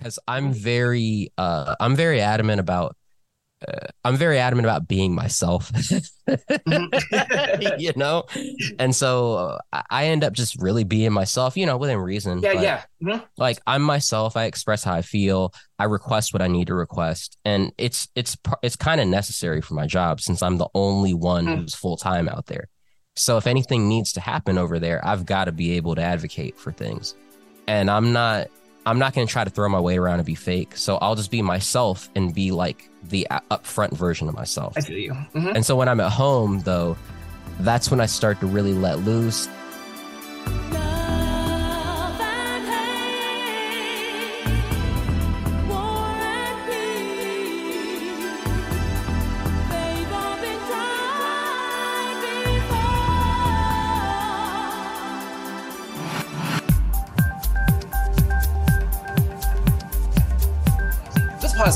because I'm very uh I'm very adamant about uh, I'm very adamant about being myself, you know, and so uh, I end up just really being myself, you know, within reason. Yeah, yeah. Mhm. Like I'm myself. I express how I feel. I request what I need to request, and it's it's it's kind of necessary for my job since I'm the only one Mm. who's full time out there. So if anything needs to happen over there, I've got to be able to advocate for things, and I'm not. I'm not going to try to throw my weight around and be fake. So I'll just be myself and be like the upfront version of myself. I feel you. Mhm. And so when I'm at home, though, that's when I start to really let loose.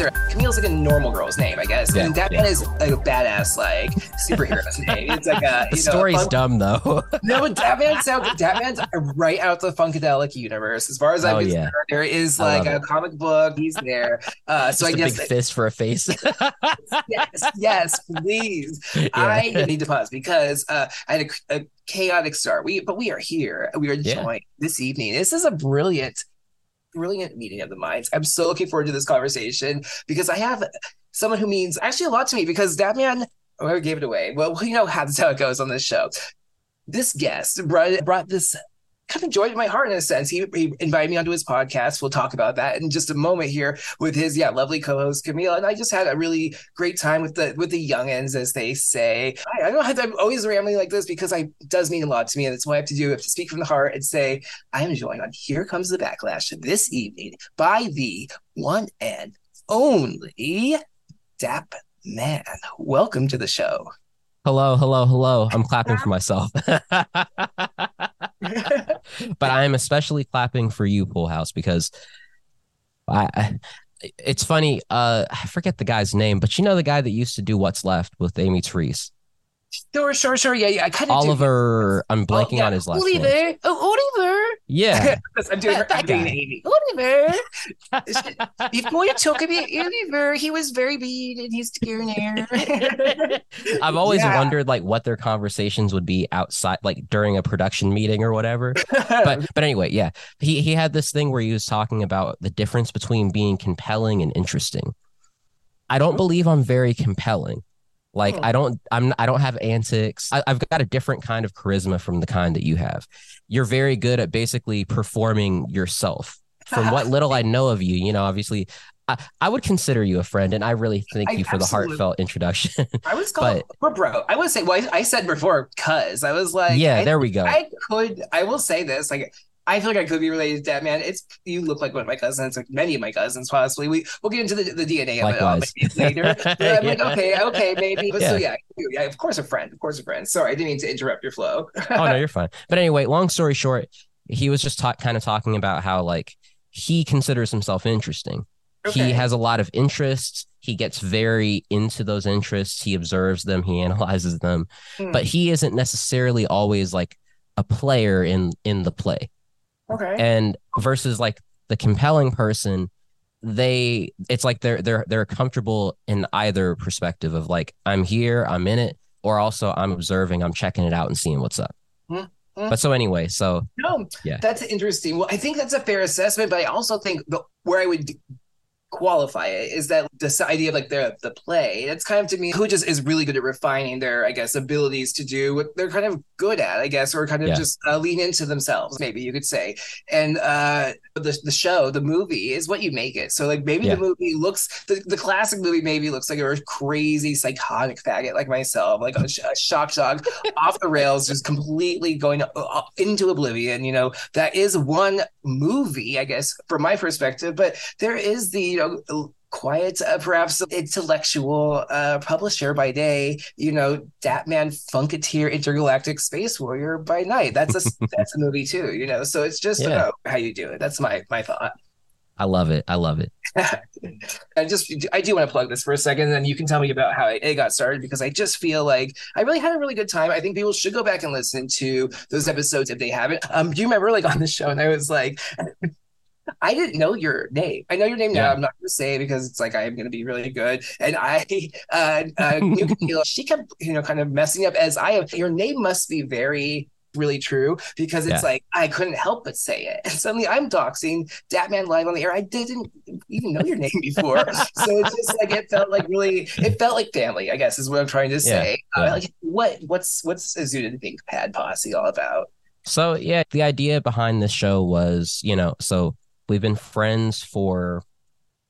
Let's. Camille's like a normal girl's name, I guess. Yeah, and that yeah. man is like a badass like superhero's name. It's like a The know, story's dumb, though. No, but Dap Man sounds Dap Man's right out the Funkadelic universe. As far as I'm Oh, concerned, yeah. there is like a it. comic book. He's there. Uh, so I guess big fist for a face. yes, yes, please. Yeah. I need to pause because uh, I had a, a chaotic start. We but we are here. We are joined this evening. This is a brilliant, brilliant meeting of the minds. I'm so looking forward to this conversation because I have someone who means actually a lot to me because Dap Man. Oh, I gave it away. Well, you know how how it goes on this show. This guest brought brought this kind of joy to my heart in a sense. He, he invited me onto his podcast. We'll talk about that in just a moment here with his yeah lovely co-host Camille. And I just had a really great time with the with the youngins, as they say. I, I don't have I'm always rambling like this because I does mean a lot to me, and it's what I have to do. I have to speak from the heart and say I am joined on Here Comes the Backlash this evening by the one and only Dap Man. Welcome to the show. Hello, hello, hello. I'm clapping for myself. but I am especially clapping for you, Poolhouse, because I, I it's funny. Uh, I forget the guy's name, but you know the guy that used to do What's Left with Amy Therese, sure, sure, sure. Yeah, yeah. I kind of Oliver. I'm oh, blanking Oh, yeah, on his last name. Oliver. Oh, Oliver. Yeah, I'm doing, That- that I'm doing. Amy. Oliver. Before you talk about Oliver, he was very big and he's here. I've always Yeah. wondered like what their conversations would be outside, like during a production meeting or whatever. but but anyway, yeah, he he had this thing where he was talking about the difference between being compelling and interesting. I don't believe I'm very compelling. Like. I don't I'm I don't have antics. I, I've got a different kind of charisma from the kind that you have. You're very good at basically performing yourself. From what little I know of you, you know, obviously. I, I would consider you a friend, and I really thank I you for the heartfelt introduction. I was called or bro. I would say well, I, I said before cuz I was like yeah, I, there we go. I could I will say this like I feel like I could be related to Dap Man. It's you look like one of my cousins, like many of my cousins, possibly. We we'll get into the, the DNA of it later. Yeah, I'm like, okay, okay, maybe. But so Yeah. yeah, yeah, of course a friend, of course a friend. Sorry, I didn't mean to interrupt your flow. oh no, you're fine. But anyway, long story short, he was just ta- kind of talking about how like he considers himself interesting. Okay. He has a lot of interests. He gets very into those interests. He observes them. He analyzes them. Hmm. But he isn't necessarily always like a player in in the play. Okay. And versus like the compelling person, they it's like they're they're they're comfortable in either perspective of like I'm here, I'm in it, or also I'm observing, I'm checking it out and seeing what's up. Hmm. Hmm. But so anyway, so No, Yeah. that's interesting. Well, I think that's a fair assessment, but I also think the, where I would qualify it is that this idea of like the the play. It's kind of to me who just is really good at refining their, I guess, abilities to do what they're kind of good at, I guess, or kind of Yeah. just uh, lean into themselves, maybe you could say. And uh, the the show, the movie, is what you make it. So like maybe Yeah. the movie looks the, the classic movie maybe looks like a crazy psychotic faggot like myself, like a, a shock dog off the rails, just completely going uh, into oblivion. You know, that is one movie, I guess, from my perspective. But there is the you know quiet, uh, perhaps intellectual uh, publisher by day. You know, Dap Man Funketeer Intergalactic Space Warrior by night. That's a that's a movie too. You know, so it's just Yeah. about how you do it. That's my my thought. I love it. I love it. I just I do want to plug this for a second, and then you can tell me about how it, it got started because I just feel like I really had a really good time. I think people should go back and listen to those episodes if they haven't. Um, do you remember like on the show and I was like I didn't know your name. I know your name now. I'm not going to say it because it's like I am going to be really good. And I uh, uh, She kept, you know, kind of messing up as I am. Your name must be very really true because it's Yeah. like I couldn't help but say it. And suddenly I'm doxing Dap Man live on the air. I didn't even know your name before. so it's just like it felt like really it felt like family, I guess is what I'm trying to say. Uh, yeah. like what what's what's a Zooted Thinkpad Posse all about? So yeah, the idea behind this show was, you know, so we've been friends for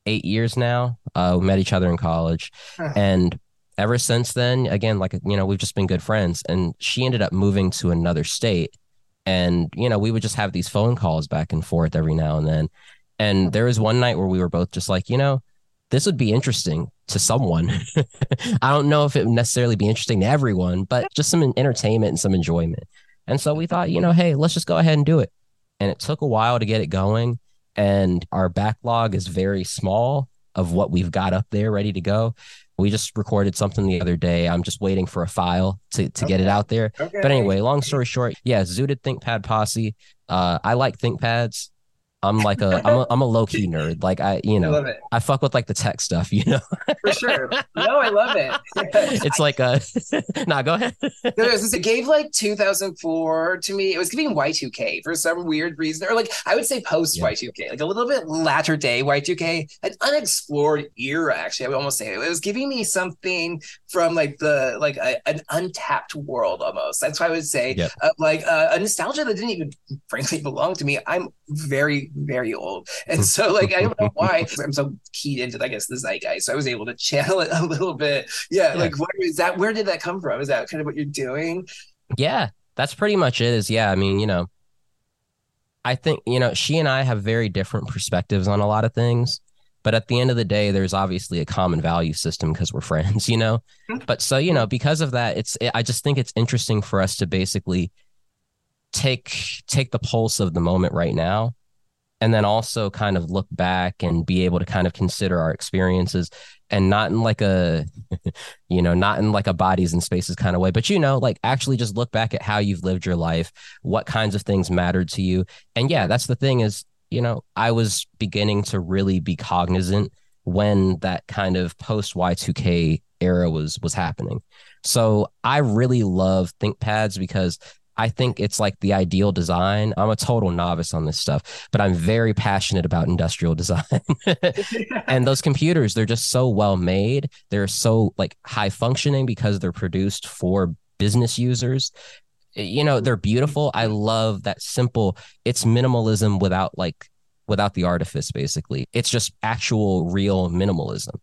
eight years now. Uh, we met each other in college, Huh. and ever since then, again, like you know, we've just been good friends. And she ended up moving to another state, and you know, we would just have these phone calls back and forth every now and then. And there was one night where we were both just like, you know, this would be interesting to someone. I don't know if it would necessarily be interesting to everyone, but just some entertainment and some enjoyment. And so we thought, you know, hey, let's just go ahead and do it. And it took a while to get it going. And our backlog is very small of what we've got up there ready to go. We just recorded something the other day. I'm just waiting for a file to, to get it out there. Okay. But anyway, long story short, yeah, Zooted ThinkPad Posse. Uh, I like ThinkPads. I'm like a I'm a I'm a low key nerd. Like I, you I know, it I fuck with like the tech stuff, you know. for sure. No, I love it. it's like a nah, go ahead. No, it, it gave like 2004 to me. It was giving Y2K for some weird reason, or like I would say post Yeah. Y2K, like a little bit latter day Y2K, an unexplored era. Actually, I would almost say it was giving me something from like the like a, an untapped world almost. That's why I would say Yep. uh, like uh, a nostalgia that didn't even frankly belong to me. I'm very very old, and so like I don't know why I'm so keyed into I guess the zeitgeist. So I was able to channel it a little bit. Yeah, Yeah. like what is that? Where did that come from? Is that kind of what you're doing? Yeah, that's pretty much it. Is yeah, I mean, you know, I think you know she and I have very different perspectives on a lot of things, but at the end of the day, there's obviously a common value system because we're friends, you know. Mhm. But so you know, because of that, it's I just think it's interesting for us to basically take take the pulse of the moment right now and then also kind of look back and be able to kind of consider our experiences and not in like a you know not in like a bodies and spaces kind of way but you know like actually just look back at how you've lived your life what kinds of things mattered to you. And yeah that's the thing is you know i was beginning to really be cognizant when that kind of post y2k era was was happening. So i really love thinkpads because I think it's like the ideal design. I'm a total novice on this stuff, but I'm very passionate about industrial design. and those computers, they're just so well made. They're so like high functioning because they're produced for business users. You know, they're beautiful. I love that simple. It's minimalism without like without the artifice basically. It's just actual real minimalism.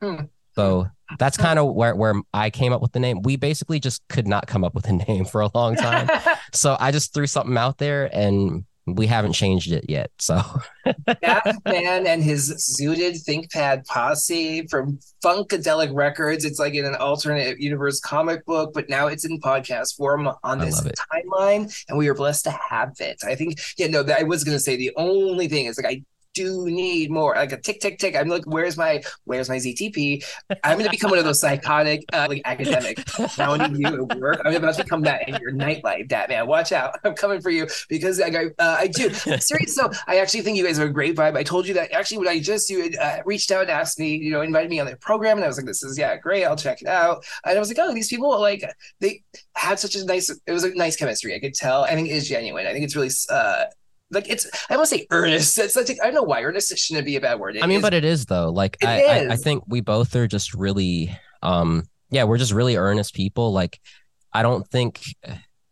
Hmm. So that's kind of where where I came up with the name. We basically just could not come up with a name for a long time. so I just threw something out there and we haven't changed it yet. So Dap Man and his zooted ThinkPad posse from Funkadelic Records. It's like in an alternate universe comic book, but now it's in podcast form on this timeline, and we are blessed to have it. I think, yeah, no, I was gonna say the only thing is like I do need more. Like a tick tick tick. I'm like where's my where's my ztp i'm going to become one of those psychotic uh, like academic hounding you at work. I'm about to become that in your nightlife Dap Man watch out. I'm coming for you because i uh, i do. Serious so i actually think you guys are a great vibe. I told you that actually when i just you uh, reached out and asked me you know invited me on their program and i was like this is yeah great. I'll check it out. And i was like oh these people like they had such a nice it was a nice chemistry. I could tell. I think it is genuine. I think it's really uh like it's I want to say earnest. It's like I don't know why earnest shouldn't be a bad word. It I mean, is- but it is though. Like I, I, I think we both are just really um yeah, we're just really earnest people. Like I don't think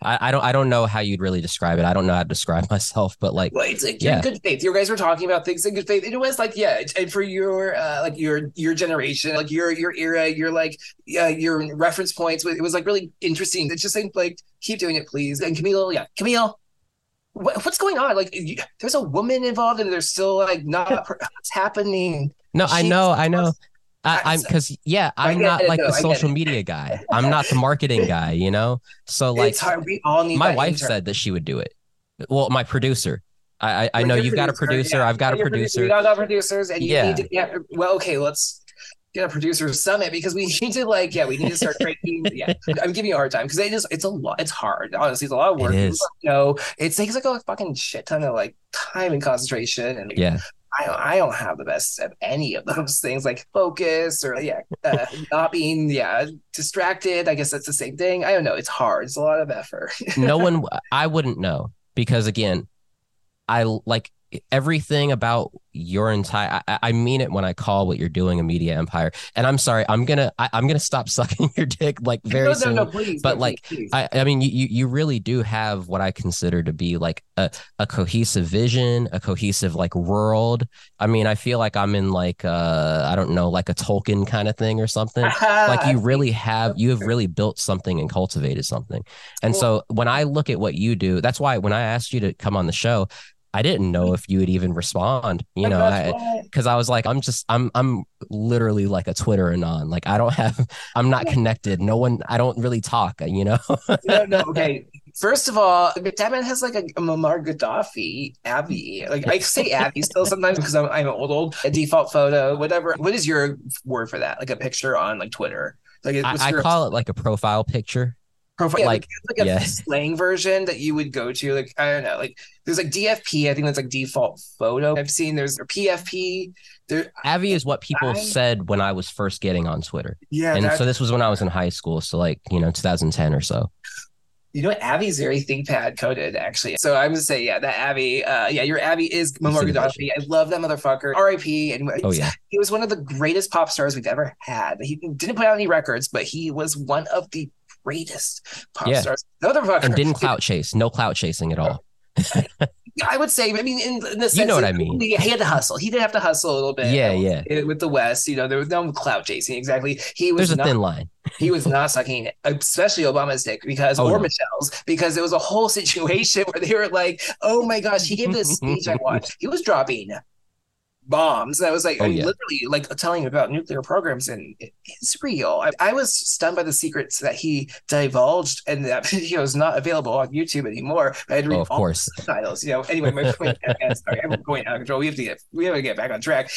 I, I don't I don't know how you'd really describe it. I don't know how to describe myself, but like Well, it's like Yeah. good faith. You guys were talking about things in good faith. It was like, yeah, and for your uh, like your your generation, like your your era, your like yeah, your reference points. It was like really interesting. It's just like, like keep doing it, please. And Camille, yeah, Camille, what's going on? Like, you, there's a woman involved, and there's still like not what's happening. no, I know, I know. I, I'm because yeah, I'm not it, like though, the social media guy. I'm not the marketing guy, you know. So like. We all need. my wife intern. said that she would do it. Well, my producer. I I, I know you've got a producer. yeah. I've got a producer. We all got producers, and you Yeah. need to. Yeah. Well, okay. Let's. Get a producer summit because we need to like yeah we need to start creating yeah. I'm giving you a hard time because it is it's a lot it's hard. Honestly it's a lot of work. It is. you know. It takes like a fucking shit ton of like time and concentration and Yeah. I don't, I don't have the best of any of those things like focus or yeah uh, not being yeah distracted. I guess that's the same thing. I don't know. It's hard. It's a lot of effort. No one i wouldn't know because again i like everything about your entire I, I mean it when i call what you're doing a media empire and i'm sorry i'm gonna I, i'm gonna stop sucking your dick like very no, soon no, no, please, but, like, please. I, I mean you, you you really do have what I consider to be like a, a cohesive vision, a cohesive like world. I mean, I feel like I'm in like uh I don't know, like a Tolkien kind of thing or something. like you really have you have really built something and cultivated something. And so when I look at what you do, that's why when I asked you to come on the show, I didn't know mm-hmm. if you would even respond, you know, that's I, because I was like, I'm just, I'm, I'm literally like a Twitter anon. Like I don't have, I'm not connected. No one, I don't really talk. Uh, you know. no, no, okay. First of all, Dap Man has like a, a Muammar Gaddafi, Avi. Like I say Avi still sometimes because I'm, I'm old, old. A default photo, whatever. What is your word for that? Like a picture on like Twitter. Like I, I call it like a profile picture. Profile? Yeah, like- like, like a yeah. slang version that you would go to. Like I don't know. Like there's like DFP. I think that's like default photo. I've seen there's PFP. There, Avi is what people I- said when I was first getting on Twitter. yeah. and so this was when I was in high school. So like, you know, 2010 or so. You know what? Avi's very ThinkPad coded, actually. So I'm gonna say, yeah, that Avi, uh, yeah, your Avi is Muammar Gaddafi. I love that motherfucker. R.I.P. And Oh yeah. he was one of the greatest pop stars we've ever had. He didn't put out any records, but he was one of the greatest pop Yeah. stars. And didn't clout chase. No clout chasing at all. I would say, I mean, in, in the sense You know what I mean. He had to hustle. He did have to hustle a little bit. Yeah, yeah. With the West, you know, there was no clout chasing. Exactly. He was There's a thin line. he was not sucking, especially Obama's dick because, Oh, or no. Michelle's, because it was a whole situation where they were like, "Oh my gosh, he gave this speech I watched. He was dropping bombs." And I was like, Oh, I'm yeah. literally like telling him about nuclear programs, and it- it's real. I, I was stunned by the secrets that he divulged, and that video is not available on YouTube anymore. I had to read Oh, of all course. the titles. You know. Anyway, my point. sorry, I'm going out of control. We have to get we have to get back on track.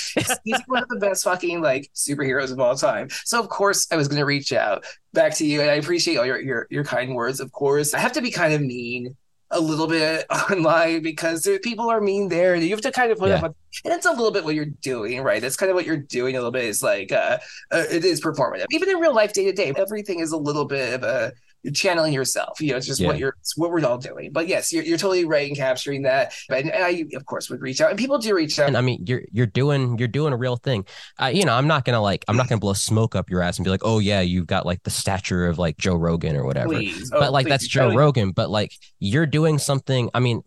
He's one of the best fucking like superheroes of all time. So of course I was going to reach out back to you, and I appreciate all your your your kind words. Of course, I have to be kind of mean a little bit online because there, people are mean there, and you have to kind of put Yeah. up. with- And it's a little bit what you're doing, right? That's kind of what you're doing. A little bit is like uh, uh it is performative. Even in real life, day to day, everything is a little bit of a you're channeling yourself. You know, it's just what you're it's what we're all doing. But yes, you're, you're totally right in capturing that. And I, of course, would reach out, and people do reach out. And I mean, you're you're doing you're doing a real thing. You know, I'm not gonna like I'm not gonna blow smoke up your ass and be like, oh yeah, you've got like the stature of like Joe Rogan or whatever. Please. Oh, but like please. that's Joe Totally. Rogan. But like you're doing something. I mean,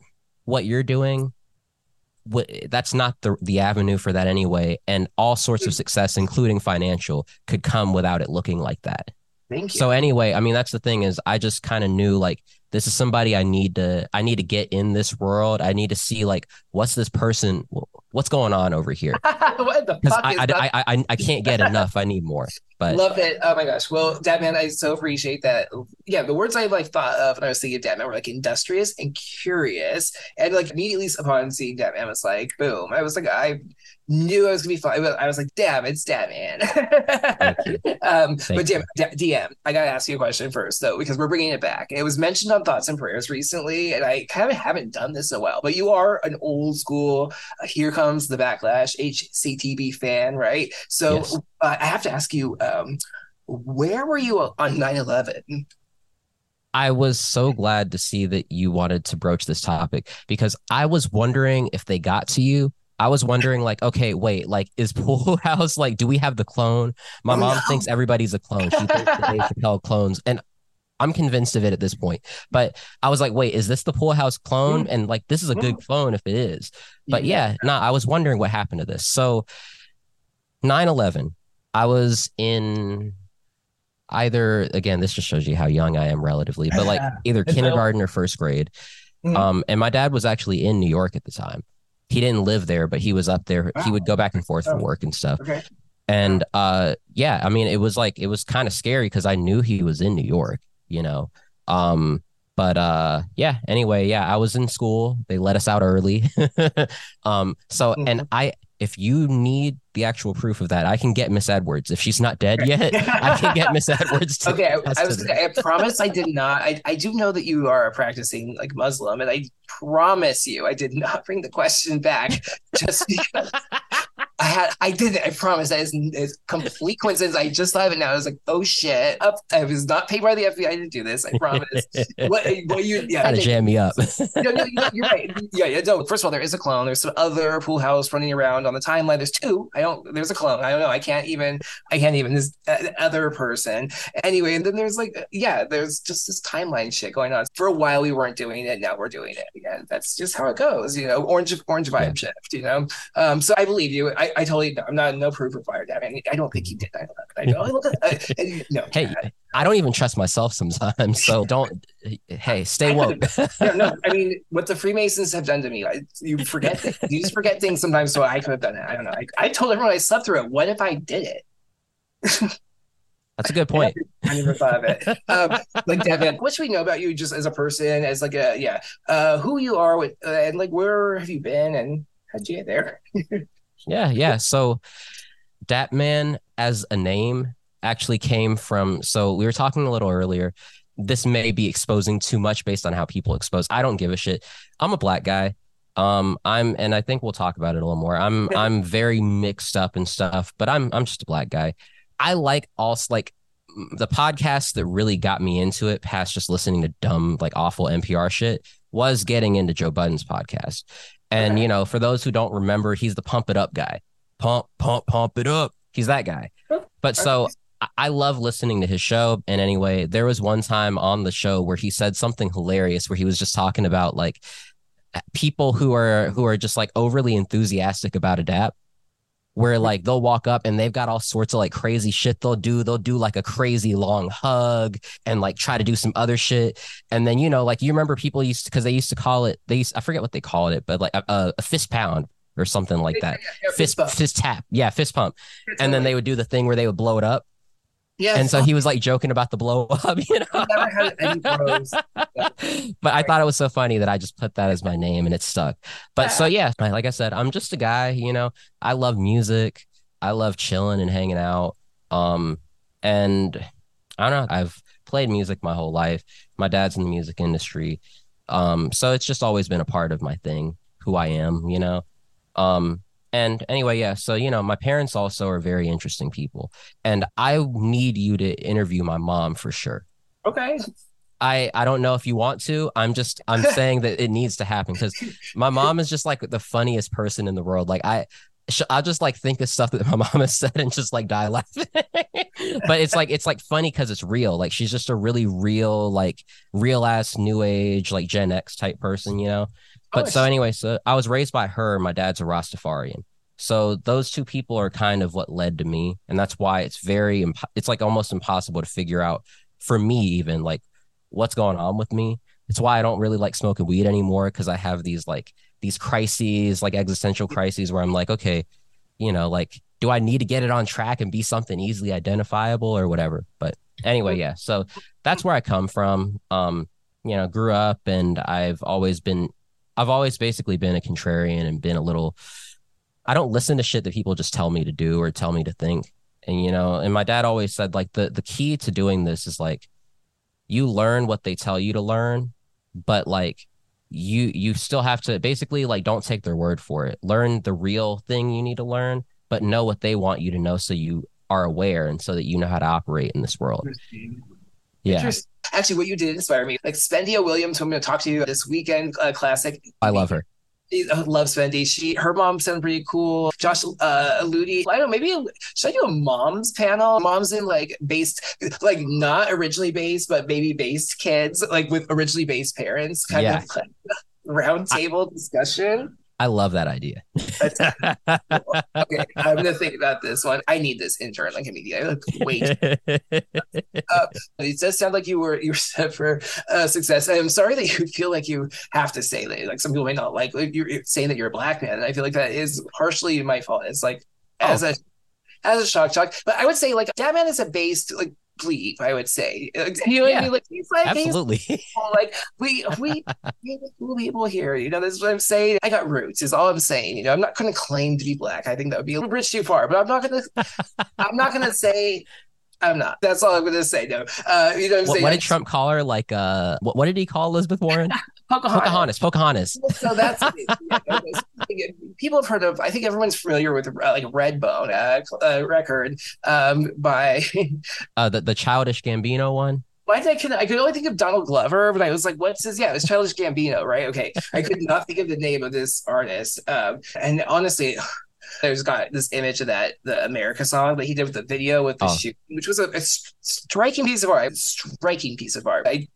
what you're doing, what that's not the the avenue for that anyway. And all sorts of mm. success, including financial, could come without it looking like that. Thank you. So anyway, I mean, that's the thing is I just kind of knew like this is somebody I need to I need to get in this world. I need to see like what's this person what's going on over here what the fuck I, is I. I, I I can't get enough. I need more. But Love it. Oh my gosh. Well, Dap Man, I so appreciate that. Yeah, the words I like thought of when I was thinking of Dap Man were like industrious and curious. And like immediately upon seeing Dap Man, I was like, boom. I was like, I knew I was gonna be fun. I was like, damn, it's Dap Man. um, but damn, DM, I gotta ask you a question first though, because we're bringing it back. It was mentioned on Thoughts and Prayers recently, and I kind of haven't done this in a while. But you are an old school. uh, here comes the backlash HCTB fan, right? So Yes. uh, I have to ask you, um, where were you on 9/11? I was so glad to see that you wanted to broach this topic because I was wondering if they got to you. I was wondering, like, okay, wait, like, is Poolhouse like? Do we have the clone? My Oh, mom no. thinks everybody's a clone. She thinks that Dave Chappelle clones, and I'm convinced of it at this point. But I was like, wait, is this the Poolhouse clone? And like, this is a good clone if it is. But yeah, no, I was wondering what happened to this. So 9/11, I was in either again, this just shows you how young I am relatively, but like either kindergarten or first grade. Mhm. Um, and my dad was actually in New York at the time. He didn't live there, but he was up there. He would go back and forth for Oh. work and stuff. Okay. And uh yeah, I mean it was like it was kind of scary because I knew he was in New York, you know. Um but uh yeah, anyway, yeah, I was in school. They let us out early. um so and Mhm. I if you need the actual proof of that, I can get Miss Edwards. If she's not dead yet, I can get Miss Edwards. To Okay, I, I was. I promise I did not. I, I do know that you are a practicing like Muslim, and I promise you I did not bring the question back just because I had. I did it. I promise. That is it's complete coincidence. I just thought of it now. I was like, oh shit! Up, I was not paid by the FBI to do this. I promise. what, what you? Yeah. Kind of jam me up. no, no, you- you're right. Yeah, yeah. No, first of all, there is a clone. There's some other Poolhouse running around on the timeline. There's two. I don't. There's a clone. I don't know. I can't even. I can't even. This uh, other person. Anyway, and then there's like, yeah, there's just this timeline shit going on. For a while, we weren't doing it. Now we're doing it again. That's just how it goes. You know, orange, orange vibe Yeah. shift. You know. Um. So I believe you. I, I totally. Know I'm not no proof required. I mean, I don't think he did 9/11. I know. Look at. Uh, and- no. hey, I don't even trust myself sometimes. So don't. Hey, stay I woke. no, no. I mean, what the Freemasons have done to me, I, you forget things. You just forget things sometimes. So I could have done it. I don't know. I, I told everyone I slept through it. What if I did it? That's a good point. I never thought of it. Um, like Devin, what should we know about you just as a person, as like a yeah, uh, who you are, with, uh, and like where have you been, and how'd you get there? Yeah, yeah. So Dap Man as a name actually came from so we were talking a little earlier. This may be exposing too much based on how people expose. I don't give a shit. I'm a black guy. Um, I'm and I think we'll talk about it a little more. I'm I'm very mixed up and stuff, but I'm I'm just a black guy. I like also like the podcast that really got me into it past just listening to dumb like awful NPR shit was getting into Joe Budden's podcast. And you know, for those who don't remember, he's the pump it up guy. Pump, pump, pump it up. He's that guy. Oh, But so I- I love listening to his show. And anyway, there was one time on the show where he said something hilarious where he was just talking about like people who are who are just like overly enthusiastic about a dap where like they'll walk up and they've got all sorts of like crazy shit they'll do. They'll do like a crazy long hug and like try to do some other shit. And then you know like you remember people used to because they used to call it they used, i forget what they called it but like a, a, fist pound or something like that. Yeah, fist bump. fist tap. Yeah fist pump. And then they would do the thing where they would blow it up yeah. and so he was like joking about the blow up you know I've never had any bros. but I thought it was so funny that I just put that as my name and it stuck. But so yeah, like I said, I'm just a guy, you know. I love music. I love chilling and hanging out. Um and I don't know, I've played music my whole life. My dad's in the music industry. Um so it's just always been a part of my thing, who I am, you know. Um and anyway, yeah, so you know, my parents also are very interesting people. And I need you to interview my mom for sure. Okay. I I don't know if you want to. I'm just I'm saying that it needs to happen because my mom is just like the funniest person in the world. Like I. I'll just like think of stuff that my mom has said and just like die laughing. but it's like it's like funny because it's real. Like she's just a really real, like real ass new age, like Gen X type person, you know. But so anyway, so I was raised by her. My dad's a Rastafarian. So those two people are kind of what led to me, and that's why it's very imp- it's like almost impossible to figure out for me even like what's going on with me. It's why I don't really like smoking weed anymore because I have these like these crises, like existential crises, where I'm like, okay, you know, like do I need to get it on track and be something easily identifiable or whatever? But anyway, yeah. So that's where I come from. Um, you know, grew up and I've always been I've always basically been a contrarian and been a little I don't listen to shit that people just tell me to do or tell me to think. And you know, and my dad always said like the the key to doing this is like you learn what they tell you to learn, but like you you still have to basically like don't take their word for it. Learn the real thing you need to learn, but know what they want you to know so you are aware and so that you know how to operate in this world. Yeah. Actually, what you did inspire me. Like Spendia Williams, who I'm going to talk to you this weekend, uh, classic. I love her. I love Spendy. She, her mom sounded pretty cool. Josh uh, Aludi. I don't know. Maybe should I do a moms panel? Moms in like based, like not originally based, but maybe based kids, like with originally based parents, kind Yeah. of like round table discussion. I love that idea. Okay, I'm gonna think about this one. I need this intern like immediately. Wait, it does sound like you were you were set for uh, success. I'm sorry that you feel like you have to say that. Like some people may not like you're saying that you're a black man. And I feel like that is partially my fault. It's like as a as a shock shock. But I would say like Dap Man is a based like bleep, I would say. You know what I mean? Like he's like Absolutely. like we we we cool people here. You know, that's what I'm saying. I got roots, is all I'm saying. You know, I'm not gonna claim to be black. I think that would be a bridge too far, but I'm not gonna I'm not gonna say I'm not. That's all I'm gonna say. No. Uh you know what I'm what, saying? what did Trump call her? Like, uh, what, what did he call Elizabeth Warren? Pocahontas. Pocahontas. Pocahontas. So that's people have heard of. I think everyone's familiar with uh, like Redbone uh, uh, record um, by. Uh, the the childish Gambino one. Why did I could I could only think of Donald Glover, but I was like, what's his? Yeah, it was Childish Gambino, right? Okay, I could not think of the name of this artist. Um, and honestly, there's got this image of that the America song that he did with the video with the Oh. shoe, which was a, a striking piece of art. A striking piece of art. I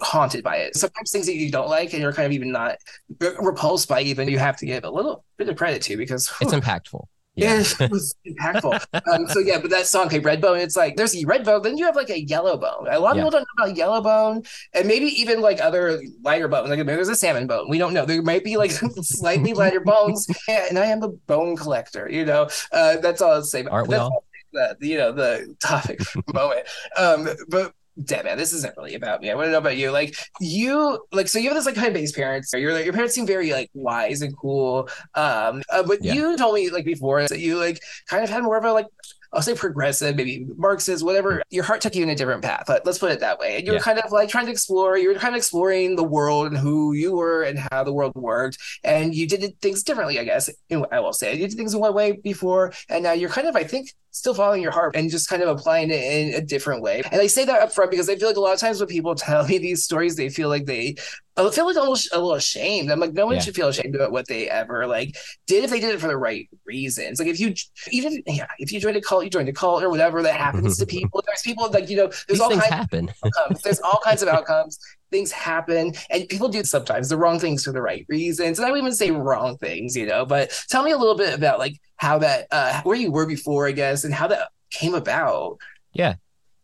haunted by it. Sometimes things that you don't like and you're kind of even not repulsed by, even you have to give a little bit of credit to because It's impactful. Yeah. it was impactful. um, so yeah, but that song, okay, Redbone, it's like there's a Redbone, then you have like a Yellow Bone. A lot of Yeah. people don't know about Yellow Bone, and maybe even like other lighter bones. Like maybe there's a salmon bone. We don't know. There might be like slightly lighter bones. Yeah, and I am a bone collector. You know, uh, that's all I'll say. Aren't we all? The, you know the topic for the moment. Um, but damn man, this isn't really about me. I want to know about you. Like you, like so you have this like kind of base parents. Your like your parents seem very like wise and cool. Um, uh, but Yeah. you told me like before that you like kind of had more of a like I'll say progressive, maybe Marxist, whatever. Your heart took you in a different path. But let's put it that way. And you were Yeah. kind of like trying to explore. You were kind of exploring the world and who you were and how the world worked. And you did things differently, I guess. I will say you did things in one way before, and now you're kind of, I think, still following your heart and just kind of applying it in a different way. And I say that up front because I feel like a lot of times when people tell me these stories, they feel like they I feel like almost a little ashamed. I'm like, no one Yeah. should feel ashamed about what they ever like did if they did it for the right reasons. Like if you even yeah, if you joined a cult, you joined a cult or whatever that happens to people. There's people like you know, there's These all kinds happen. of outcomes. There's all kinds of outcomes. Things happen, and people do sometimes the wrong things for the right reasons. And I would even say wrong things, you know. But tell me a little bit about like how that uh where you were before, I guess, and how that came about. Yeah.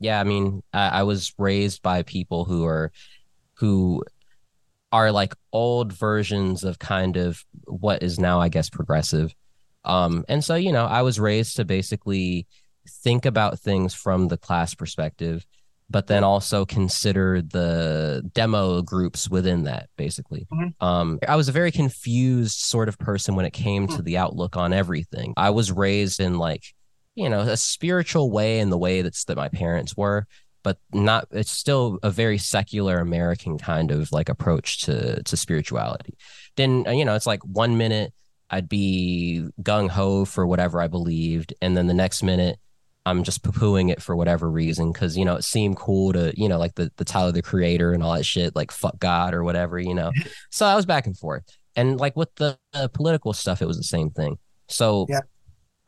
Yeah. I mean, I, I was raised by people who are, who are like old versions of kind of what is now, I guess, progressive. Um, and so, you know, I was raised to basically think about things from the class perspective, but then also consider the demo groups within that, basically. Mhm. Um, I was a very confused sort of person when it came to the outlook on everything. I was raised in like, you know, a spiritual way in the way that's that my parents were, but not it's still a very secular American kind of like approach to to spirituality. Then uh, you know, it's like one minute I'd be gung ho for whatever I believed, and then the next minute I'm just poo pooing it for whatever reason because you know it seemed cool to you know like the the Tyler the Creator and all that shit like fuck God or whatever you know. so I was back and forth, and like with the uh, political stuff, it was the same thing. So Yeah.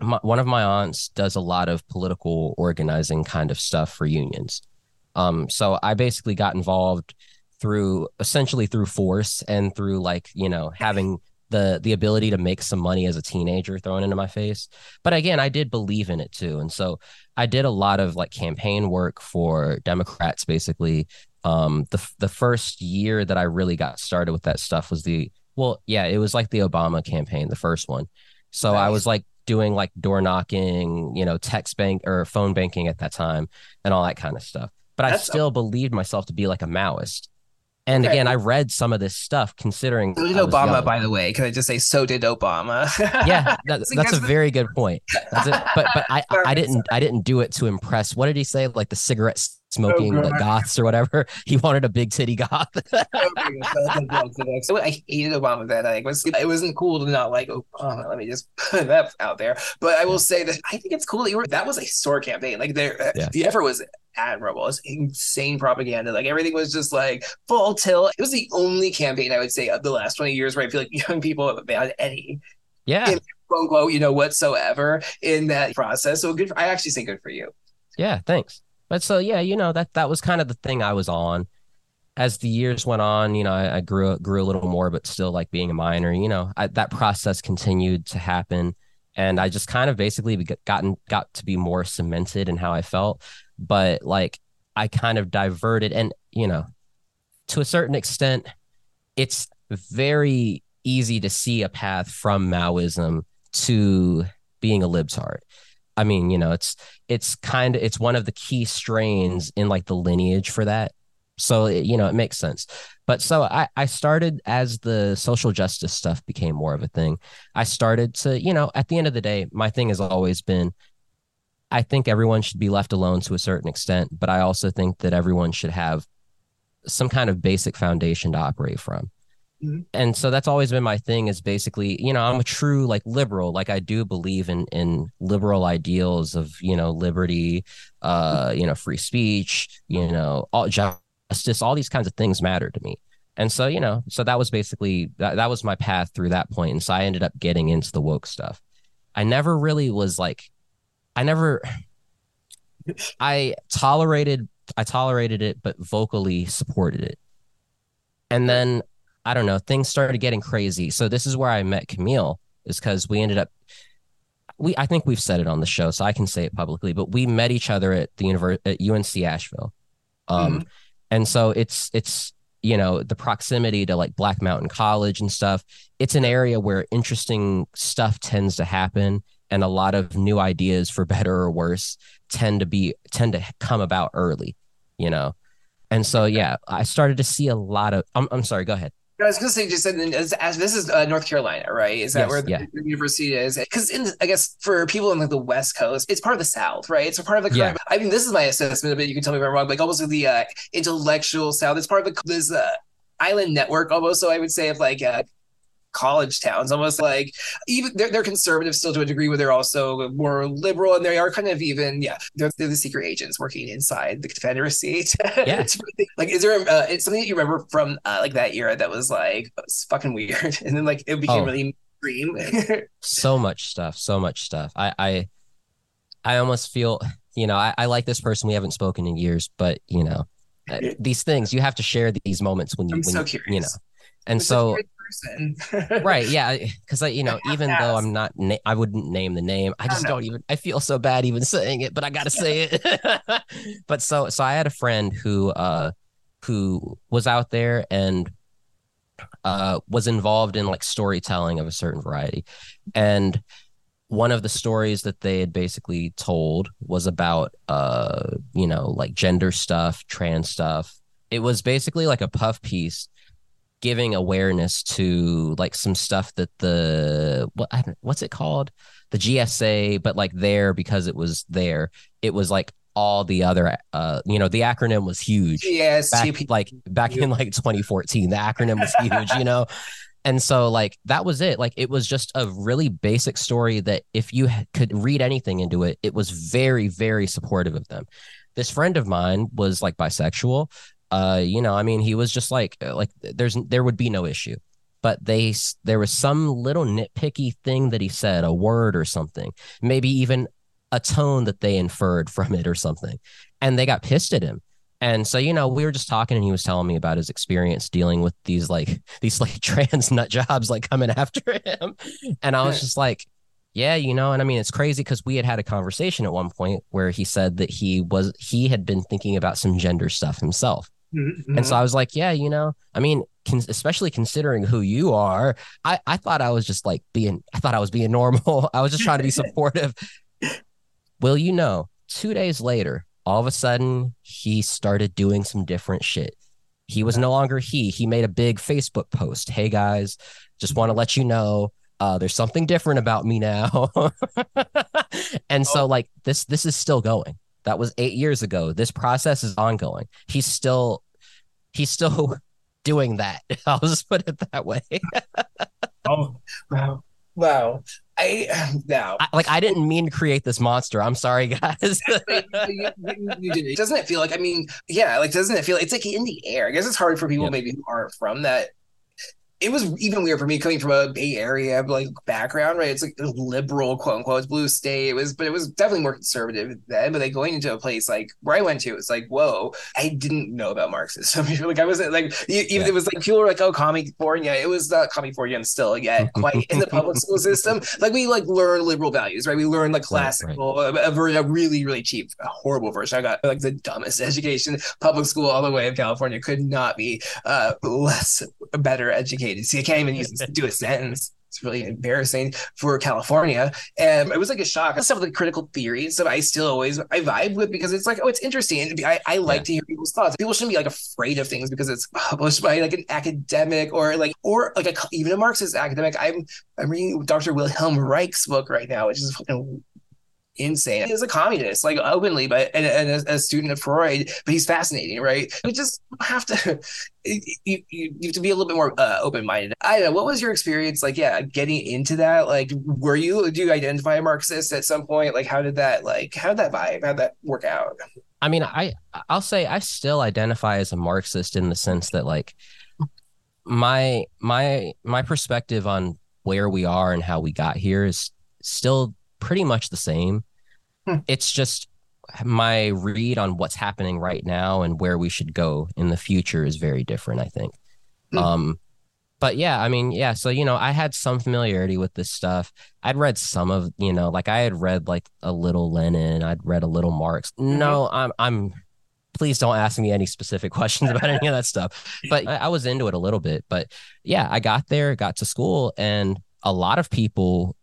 my, one of my aunts does a lot of political organizing kind of stuff for unions. Um, so I basically got involved through essentially through force and through like you know having the the ability to make some money as a teenager thrown into my face. But again, I did believe in it too, and so I did a lot of like campaign work for Democrats. Basically, um, the the first year that I really got started with that stuff was the well, yeah, it was like the Obama campaign, the first one. So I was like doing like door knocking, you know, text bank or phone banking at that time and all that kind of stuff. But I That's- still believed myself to be like a Maoist. And Okay. again, I read some of this stuff considering So did Obama, young. by the way. Can I just say so did Obama? yeah, that, that's a very good point. That's it. But but I I didn't I didn't do it to impress. What did he say? Like the cigarette smoking Oh, goths or whatever. He wanted a big titty goth. so I hated Obama then. I was it wasn't cool to not like Obama. Let me just put that out there. But I will say that I think it's cool that you were that was a store campaign. Like there uh, Yeah. the effort was admirable. It's insane propaganda. Like everything was just like full tilt. It was the only campaign I would say of the last 20 years where I feel like young people have had any yeah, Yeah. quote unquote, you know, whatsoever in that process. So good for, I actually say good for you. Yeah, thanks. But so yeah, you know that that was kind of the thing I was on. As the years went on, you know, I, I grew grew a little more, but still like being a minor, you know, I, that process continued to happen, and I just kind of basically gotten got to be more cemented in how I felt. But like I kind of diverted, and you know, to a certain extent, it's very easy to see a path from Maoism to being a libtard. I mean, you know, it's it's kind of it's one of the key strains in like the lineage for that. So it, you know, it makes sense. But so I I started as the social justice stuff became more of a thing. I started to, you know, at the end of the day, my thing has always been I think everyone should be left alone to a certain extent, but I also think that everyone should have some kind of basic foundation to operate from. Mhm. And so that's always been my thing is basically, you know, I'm a true like liberal. Like I do believe in in liberal ideals of, you know, liberty, uh, you know, free speech, you know, all justice, all these kinds of things matter to me. And so, you know, so that was basically that, that was my path through that point. And so I ended up getting into the woke stuff. I never really was like I never I tolerated I tolerated it, but vocally supported it. And then I don't know, things started getting crazy. So this is where I met Camille, is because we ended up we I think we've said it on the show, so I can say it publicly, but we met each other at the univer- at UNC Asheville. Um and so it's it's you know the proximity to like Black Mountain College and stuff. It's an area where interesting stuff tends to happen and a lot of new ideas for better or worse tend to be tend to come about early, you know. And so yeah, I started to see a lot of I'm I'm sorry, go ahead. I was gonna say, just said as, as this is uh, North Carolina, right? Is that Yes, where the, yeah. the university is? Because in, I guess for people in like the West Coast, it's part of the South, right? It's a part of the. Yeah. I mean, this is my assessment of it. You can tell me if I'm wrong. Like almost the uh, intellectual South. It's part of the this uh, island network, almost. So I would say of like uh, college towns, almost like even they're, they're conservative still to a degree, where they're also more liberal, and they are kind of even yeah, they're, they're the secret agents working inside the Confederacy. Yeah. It's like, is there uh, it's something that you remember from uh, like that era that was like it's fucking weird, and then like it became Oh. really extreme. so much stuff so much stuff i i i almost feel you know i, I like this person we haven't spoken in years but you know these things you have to share these moments when you I'm when so you, curious. you know and a so person. right yeah because I, you know even to though ask. i'm not na- i wouldn't name the name i I just know. don't even i feel so bad even saying it but i gotta say it but so so i had a friend who uh who was out there and uh was involved in like storytelling of a certain variety and one of the stories that they had basically told was about uh you know like gender stuff trans stuff it was basically like a puff piece giving awareness to like some stuff that the what what's it called? The GSA but like there because it was there. It was like all the other uh you know the acronym was huge yes, back like back in like 2014 the acronym was huge you know? And so like that was it. Like it was just a really basic story that if you could read anything into it it was very very supportive of them. This friend of mine was like bisexual uh you know i mean he was just like uh, like there's there would be no issue but they there was some little nitpicky thing that he said a word or something maybe even a tone that they inferred from it or something and they got pissed at him and so, you know, we were just talking and he was telling me about his experience dealing with these like these like trans nut jobs like coming after him. And I was just like, yeah, you know, and I mean, it's crazy because we had had a conversation at one point where he said that he was he had been thinking about some gender stuff himself. Mhm. And so I was like, yeah, you know, I mean, con- especially considering who you are, I, I thought I was just like being, I thought I was being normal. I was just trying to be supportive. Well, you know, two days later, all of a sudden, he started doing some different shit. He was no longer he. He made a big Facebook post. Hey guys, just want to let you know uh, there's something different about me now. and so, Oh. like this, this is still going. That was eight years ago. This process is ongoing. He's still, he's still doing that. I'll just put it that way. oh, wow, wow. I now. I, like I didn't mean to create this monster. I'm sorry, guys. You, you- you did it. Doesn't it feel like? I mean, yeah, like doesn't it feel? It's like in the air. I guess it's hard for people Yeah. maybe who aren't from that. It was even weird for me coming from a Bay Area like background, right? It's like a liberal, quote unquote, blue state. It was, but it was definitely more conservative then. But like going into a place like where I went to, it was like, whoa, I didn't know about Marxism. like I wasn't like even Yeah. it was like people were like, oh, California. It was not California still yet quite in the public school system. Like we like learn liberal values, right? We learn like Right, right. classical, a, a, really really cheap, horrible version. I got like the dumbest education. Public school all the way in California could not be uh less better educated. See, I can't even use do a sentence. it's really embarrassing for California. And it was like a shock. Some of the critical theories that I still always I vibe with because it's like, oh, it's interesting. I, I like Yeah. to hear people's thoughts. People shouldn't be like afraid of things because it's published by like an academic or like or like a even a Marxist academic. I'm I'm reading Dr. Wilhelm Reich's book right now, which is fucking insane. He's a communist, like openly, but and, and a, a student of Freud, but he's fascinating, right? We just have to you, you, you have to be a little bit more uh, open minded. I don't know. What was your experience like? Yeah, getting into that. Like, were you do you identify a Marxist at some point? Like, how did that like how did that vibe? How did that work out? I mean, I I'll say I still identify as a Marxist in the sense that like my my my perspective on where we are and how we got here is still pretty much the same. Hmm. It's just my read on what's happening right now and where we should go in the future is very different, I think. Hmm. Um but yeah, I mean, yeah, so you know, I had some familiarity with this stuff. I'd read some of, you know, like I had read like a little Lenin, I'd read a little Marx. No, I'm I'm please don't ask me any specific questions about any of that stuff. But I, I was into it a little bit. But yeah, I got there, got to school, and a lot of people,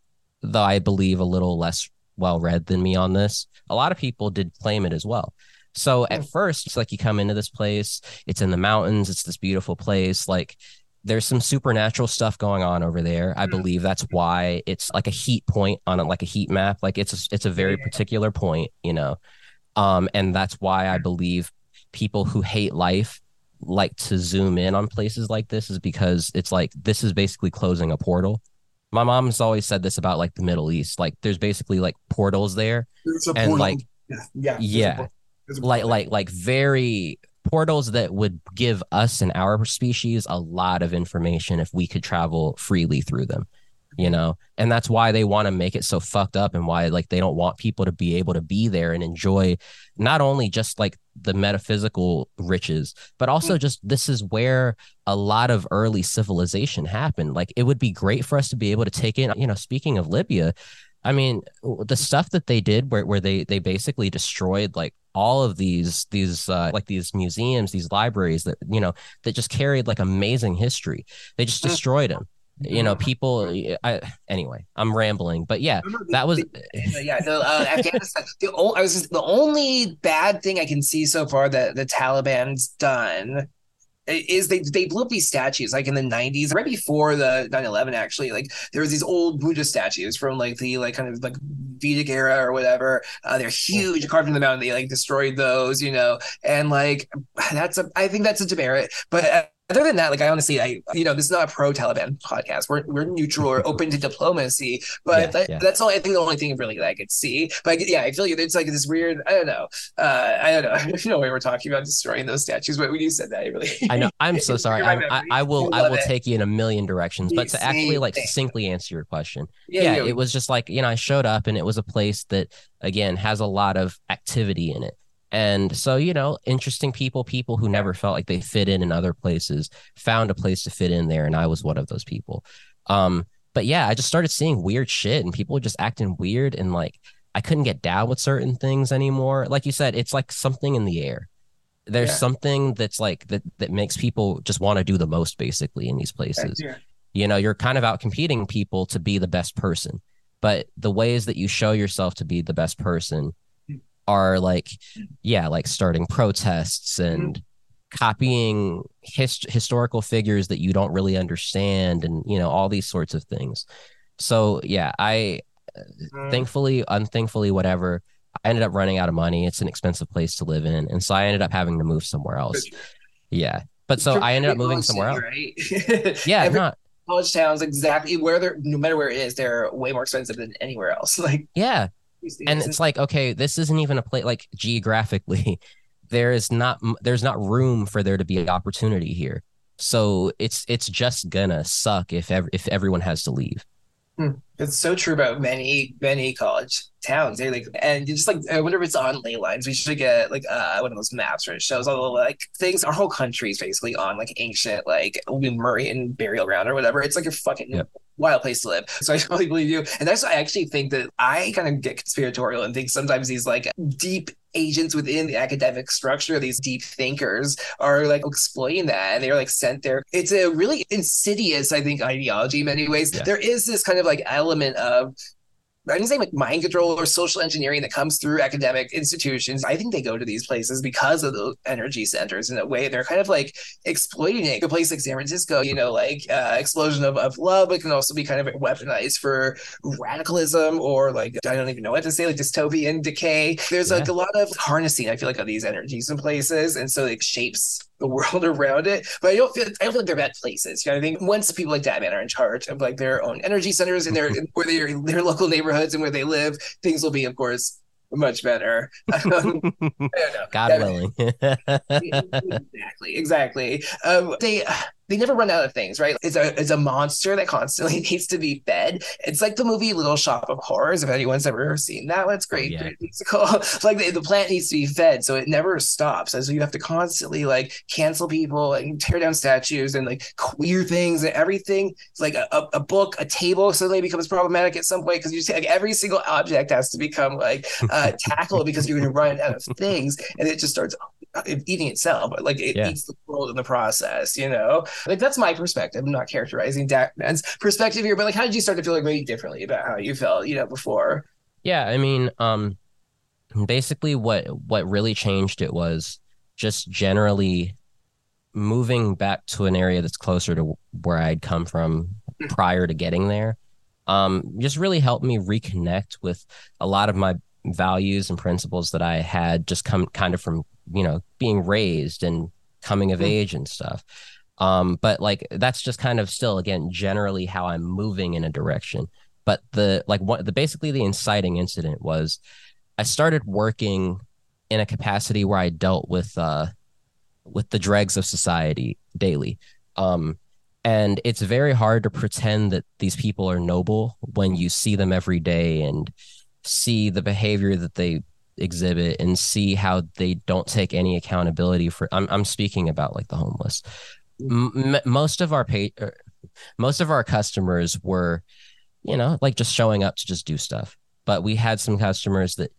though I believe a little less well read than me on this, a lot of people did claim it as well. So at first, it's like you come into this place, it's in the mountains, it's this beautiful place. Like there's some supernatural stuff going on over there. I Mm. believe that's why it's like a heat point on it, like a heat map. Like it's a, it's a very particular point, you know. Um, and that's why I believe people who hate life like to zoom in on places like this is because it's like this is basically closing a portal. My mom's always said this about like the Middle East. Like there's basically like portals there There's a and portal. like yeah, yeah, yeah. like like like very portals that would give us and our species a lot of information if we could travel freely through them you know and that's why they want to make it so fucked up and why like they don't want people to be able to be there and enjoy not only just like the metaphysical riches but also just this is where a lot of early civilization happened like it would be great for us to be able to take in you know speaking of libya I mean, the stuff that they did where, where they they basically destroyed like all of these these uh, like these museums, these libraries that you know that just carried like amazing history. They just Mm. destroyed them. You know, people. I anyway, I'm rambling, but yeah, No, no, the- that was yeah, the uh, Afghanistan. The, o- I was just, the only bad thing I can see so far that the Taliban's done is they they blew up these statues like in the 90s right before the 9-11 actually like there was these old buddha statues from like the like kind of like vedic era or whatever uh, they're huge carved in the mountain they like destroyed those you know and like that's a i think that's a demerit but uh, other than that like i honestly i you know this is not a pro taliban podcast we're, we're neutral or open to diplomacy but Yeah, that, yeah. that's all i think the only thing really that i could see but yeah i feel you it's like this weird i don't know uh i don't know i don't know we were talking about destroying those statues but when you said that i really I know. I'm so sorry. I, I, will. I I will it. take you in a million directions. But to actually like thing. succinctly answer your question, yeah, it was just like you know I showed up and it was a place that again has a lot of activity in it. And so, you know, interesting people, people who never felt like they fit in in other places, found a place to fit in there, and I was one of those people. Um, but yeah, I just started seeing weird shit, and people were just acting weird, and like I couldn't get down with certain things anymore. Like you said, it's like something in the air. There's Yeah. something that's like that that makes people just want to do the most, basically, in these places you know you're kind of out competing people to be the best person but the ways that you show yourself to be the best person are like yeah like starting protests and copying his- historical figures that you don't really understand and you know all these sorts of things. So yeah i Mm. thankfully unthankfully whatever i ended up running out of money. It's an expensive place to live in. And so i ended up having to move somewhere else. Yeah. But so i ended up moving somewhere else right? Yeah Every not college towns exactly where they're no matter where it is they're way more expensive than anywhere else. Like yeah and it's like okay this isn't even a place like geographically there is not there's not room for there to be an opportunity here. So it's it's just gonna suck if ev- if everyone has to leave It's so true about many, many college towns. They like, and you just like, I wonder if it's on ley lines. We should get like uh one of those maps where it shows all the like things. Our whole country is basically on like ancient like Lemurian burial ground or whatever. It's like a fucking Yep. wild place to live. So I totally believe you. And that's why I actually think that I kind of get conspiratorial and think sometimes these like deep agents within the academic structure, these deep thinkers are like exploiting that and they're like sent there. It's a really insidious, I think, ideology in many ways. Yeah. There is this kind of like element of I didn't say like mind control or social engineering that comes through academic institutions. I think they go to these places because of those energy centers in a way. They're kind of like exploiting it. A place like San Francisco, you know, like uh, explosion of, of love, it can also be kind of weaponized for radicalism or like, I don't even know what to say, like dystopian decay. There's like a lot of harnessing, I feel like, of these energies in places. And so it shapes the world around it. But I don't feel I don't feel like they're bad places. You know, I think once people like Dap Man are in charge of like their own energy centers and their where their their local neighborhoods and where they live, things will be, of course, much better. Um, I don't know. God willing. exactly, exactly. Um, they they never run out of things, right? It's a it's a monster that constantly needs to be fed. It's like the movie Little Shop of Horrors. If anyone's ever seen that, one, it's great, yeah. great musical. like the, the plant needs to be fed, so it never stops. And so you have to constantly like cancel people and tear down statues and like queer things and everything. It's like a, a, a book, a table suddenly becomes problematic at some point because you see like every single object has to become like uh, tackled because you're going to run out of things, and it just starts eating itself. But like it Yeah. eats the world in the process, you know. Like that's my perspective. I'm not characterizing Dap Man's perspective here, but like, how did you start to feel like maybe differently about how you felt, you know, before? Yeah, I mean, um, basically, what what really changed it was just generally moving back to an area that's closer to where I'd come from prior to getting there. Um, just really helped me reconnect with a lot of my values and principles that I had just come kind of from you know being raised and coming of Mm. age and stuff. Um, but like that's just kind of still again generally how I'm moving in a direction but the like what the basically the inciting incident was I started working in a capacity where I dealt with uh with the dregs of society daily. Um and it's very hard to pretend that these people are noble when you see them every day and see the behavior that they exhibit and see how they don't take any accountability for I'm I'm speaking about like the homeless. M- most of our pay, er, most of our customers were you know, like just showing up to just do stuff. But we had some customers that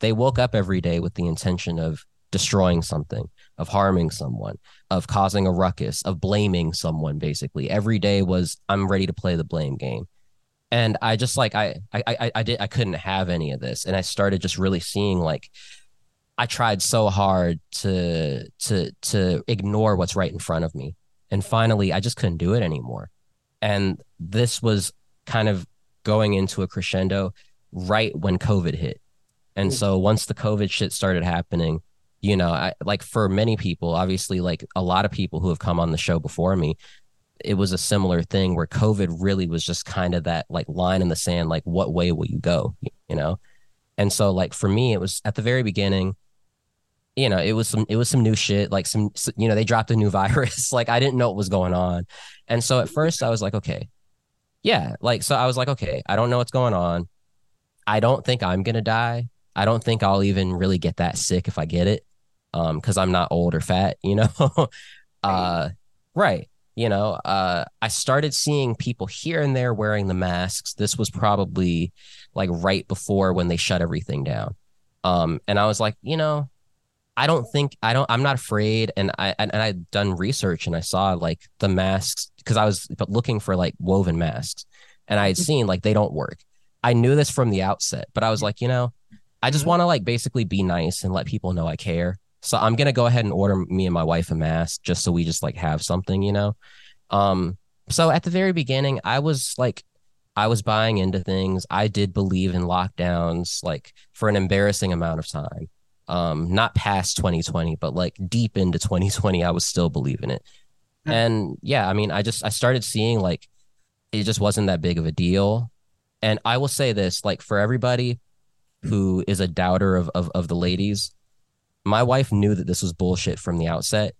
they woke up every day with the intention of destroying something, of harming someone, of causing a ruckus, of blaming someone basically. Every day was I'm ready to play the blame game. And I just like I I I, I did I couldn't have any of this. And I started just really seeing like I tried so hard to to to ignore what's right in front of me. And finally I just couldn't do it anymore. And this was kind of going into a crescendo right when COVID hit. And so once the COVID shit started happening, you know, I, like for many people, obviously, like a lot of people who have come on the show before me, it was a similar thing where COVID really was just kind of that like line in the sand, like what way will you go, you know? And so like for me, it was at the very beginning, you know, it was some it was some new shit, like some you know, they dropped a new virus, like I didn't know what was going on. And so at first I was like, okay, yeah, like so I was like, okay, I don't know what's going on. I don't think I'm gonna die. I don't think I'll even really get that sick if I get it. Um, because I'm not old or fat, you know. uh right. You know, uh I started seeing people here and there wearing the masks. This was probably like right before when they shut everything down. Um, and I was like, you know, I don't think I don't I'm not afraid and I and, and I'd done research and I saw like the masks because I was looking for like woven masks and I had seen like they don't work. I knew this from the outset, but I was like, you know, I just Mhm. want to like basically be nice and let people know I care. So I'm gonna go ahead and order me and my wife a mask just so we just like have something, you know. Um, so at the very beginning, I was like, I was buying into things. I did believe in lockdowns, like for an embarrassing amount of time. Um, not past 2020, but like deep into 2020, I was still believing it. And yeah, I mean, I just I started seeing like it just wasn't that big of a deal. And I will say this, like for everybody who is a doubter of of, of the ladies, my wife knew that this was bullshit from the outset.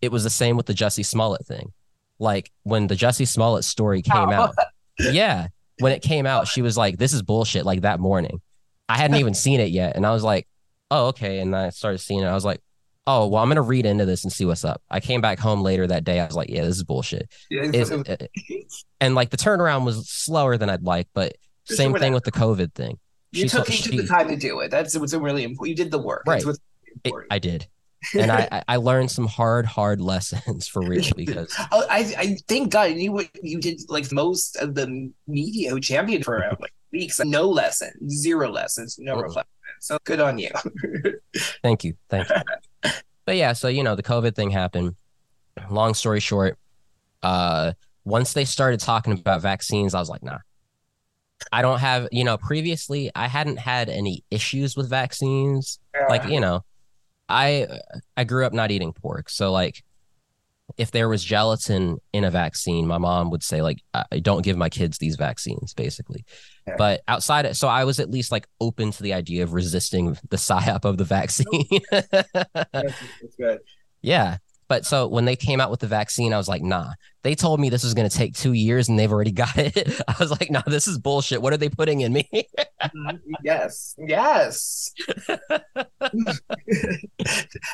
It was the same with the Jussie Smollett thing. Like when the Jussie Smollett story came Oh. out, yeah, when it came out, she was like, "This is bullshit." Like that morning, I hadn't even seen it yet, and I was like, "Oh, okay." And I started seeing it. I was like, "Oh, well, I'm gonna read into this and see what's up." I came back home later that day. I was like, "Yeah, this is bullshit." Yeah, and like the turnaround was slower than I'd like, but same thing with the COVID thing. You She took, you took she- the time to do it. That's what's really important. You did the work. Right. what's It- I did, and I I- learned some hard hard lessons for real because Oh, I, I thank God you you did like most of the media who championed for uh, like weeks. No lessons, zero lessons, no Mhm. reflection. So good on you. Thank you. Thank you. but yeah, so you know, the COVID thing happened. Long story short, uh once they started talking about vaccines, I was like, nah. I don't have, you know, previously I hadn't had any issues with vaccines. Like, you know, I I grew up not eating pork. So like if there was gelatin in a vaccine, my mom would say like I don't give my kids these vaccines basically. Yeah. But outside of, so I was at least like open to the idea of resisting the psyop of the vaccine. that's, that's good. Yeah. But so when they came out with the vaccine, I was like, nah. They told me this was going to take two years and they've already got it. I was like, nah, this is bullshit. What are they putting in me? Mhm. yes, yes.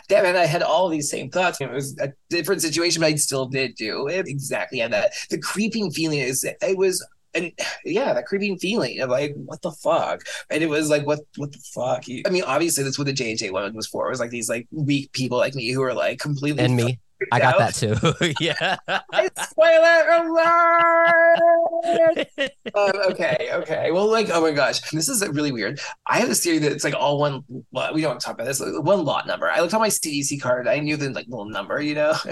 Damn it! I had all these same thoughts. It was a different situation, but I still did do it exactly. And that the creeping feeling is it was. And yeah, that creeping feeling of like, what the fuck? And it was like, what, what the fuck? I mean, obviously, that's what the J and J one was for. It was like these like weak people like me who are like completely and me. I got that too. yeah. Spoiler alert! um, okay, okay. Well, like, oh my gosh, this is really weird. I have this theory that it's like all one. Well, we don't talk about this. like, One lot number. I looked on my CDC card. I knew the like little number. You know,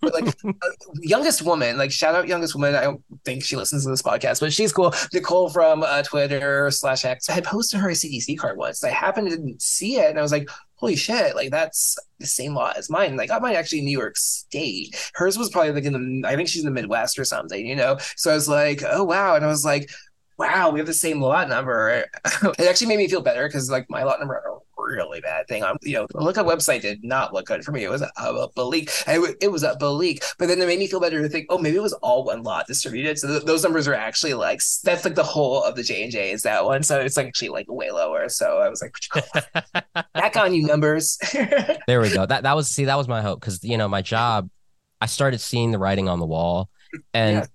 but like uh, youngest woman. Like shout out youngest woman. I don't think she listens to this podcast, but she's cool. Nicole from uh, Twitter slash X. I had posted her a CDC card once. I happened to see it, and I was like. Holy shit! Like that's the same law as mine. Like I might actually in New York State. Hers was probably like in the. I think she's in the Midwest or something. You know. So I was like, oh wow, and I was like, wow, we have the same lot number. it actually made me feel better because like my lot number really bad thing on. You know, the lookup website did not look good for me. It was a, a bleak. It, wa- it was a bleak. But then it made me feel better to think, oh, maybe it was all one lot distributed. So th- those numbers are actually like that's like the whole of the J and J is that one. So it's like actually like way lower. So I was like, back on you numbers. there we go. That that was see that was my hope because you know my job. I started seeing the writing on the wall, and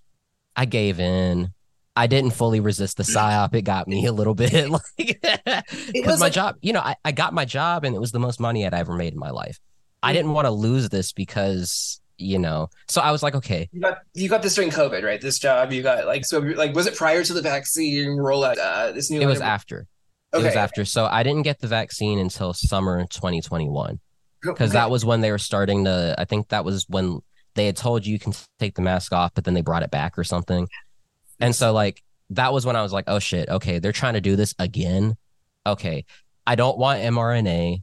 I gave in. I didn't fully resist the psyop. It got me a little bit, like because was my like- job. You know, I, I got my job, and it was the most money I'd ever made in my life. I didn't want to lose this because you know. So I was like, okay, You got you got this during COVID, right? This job you got like so like was it prior to the vaccine rollout? Uh, this new it was after. It was after. So I didn't get the vaccine until summer 2021 because that was when they were starting to. I think that was when they had told you you can take the mask off, but then they brought it back or something. And so like that was when I was like, oh shit, okay, they're trying to do this again. Okay, I don't want mRNA.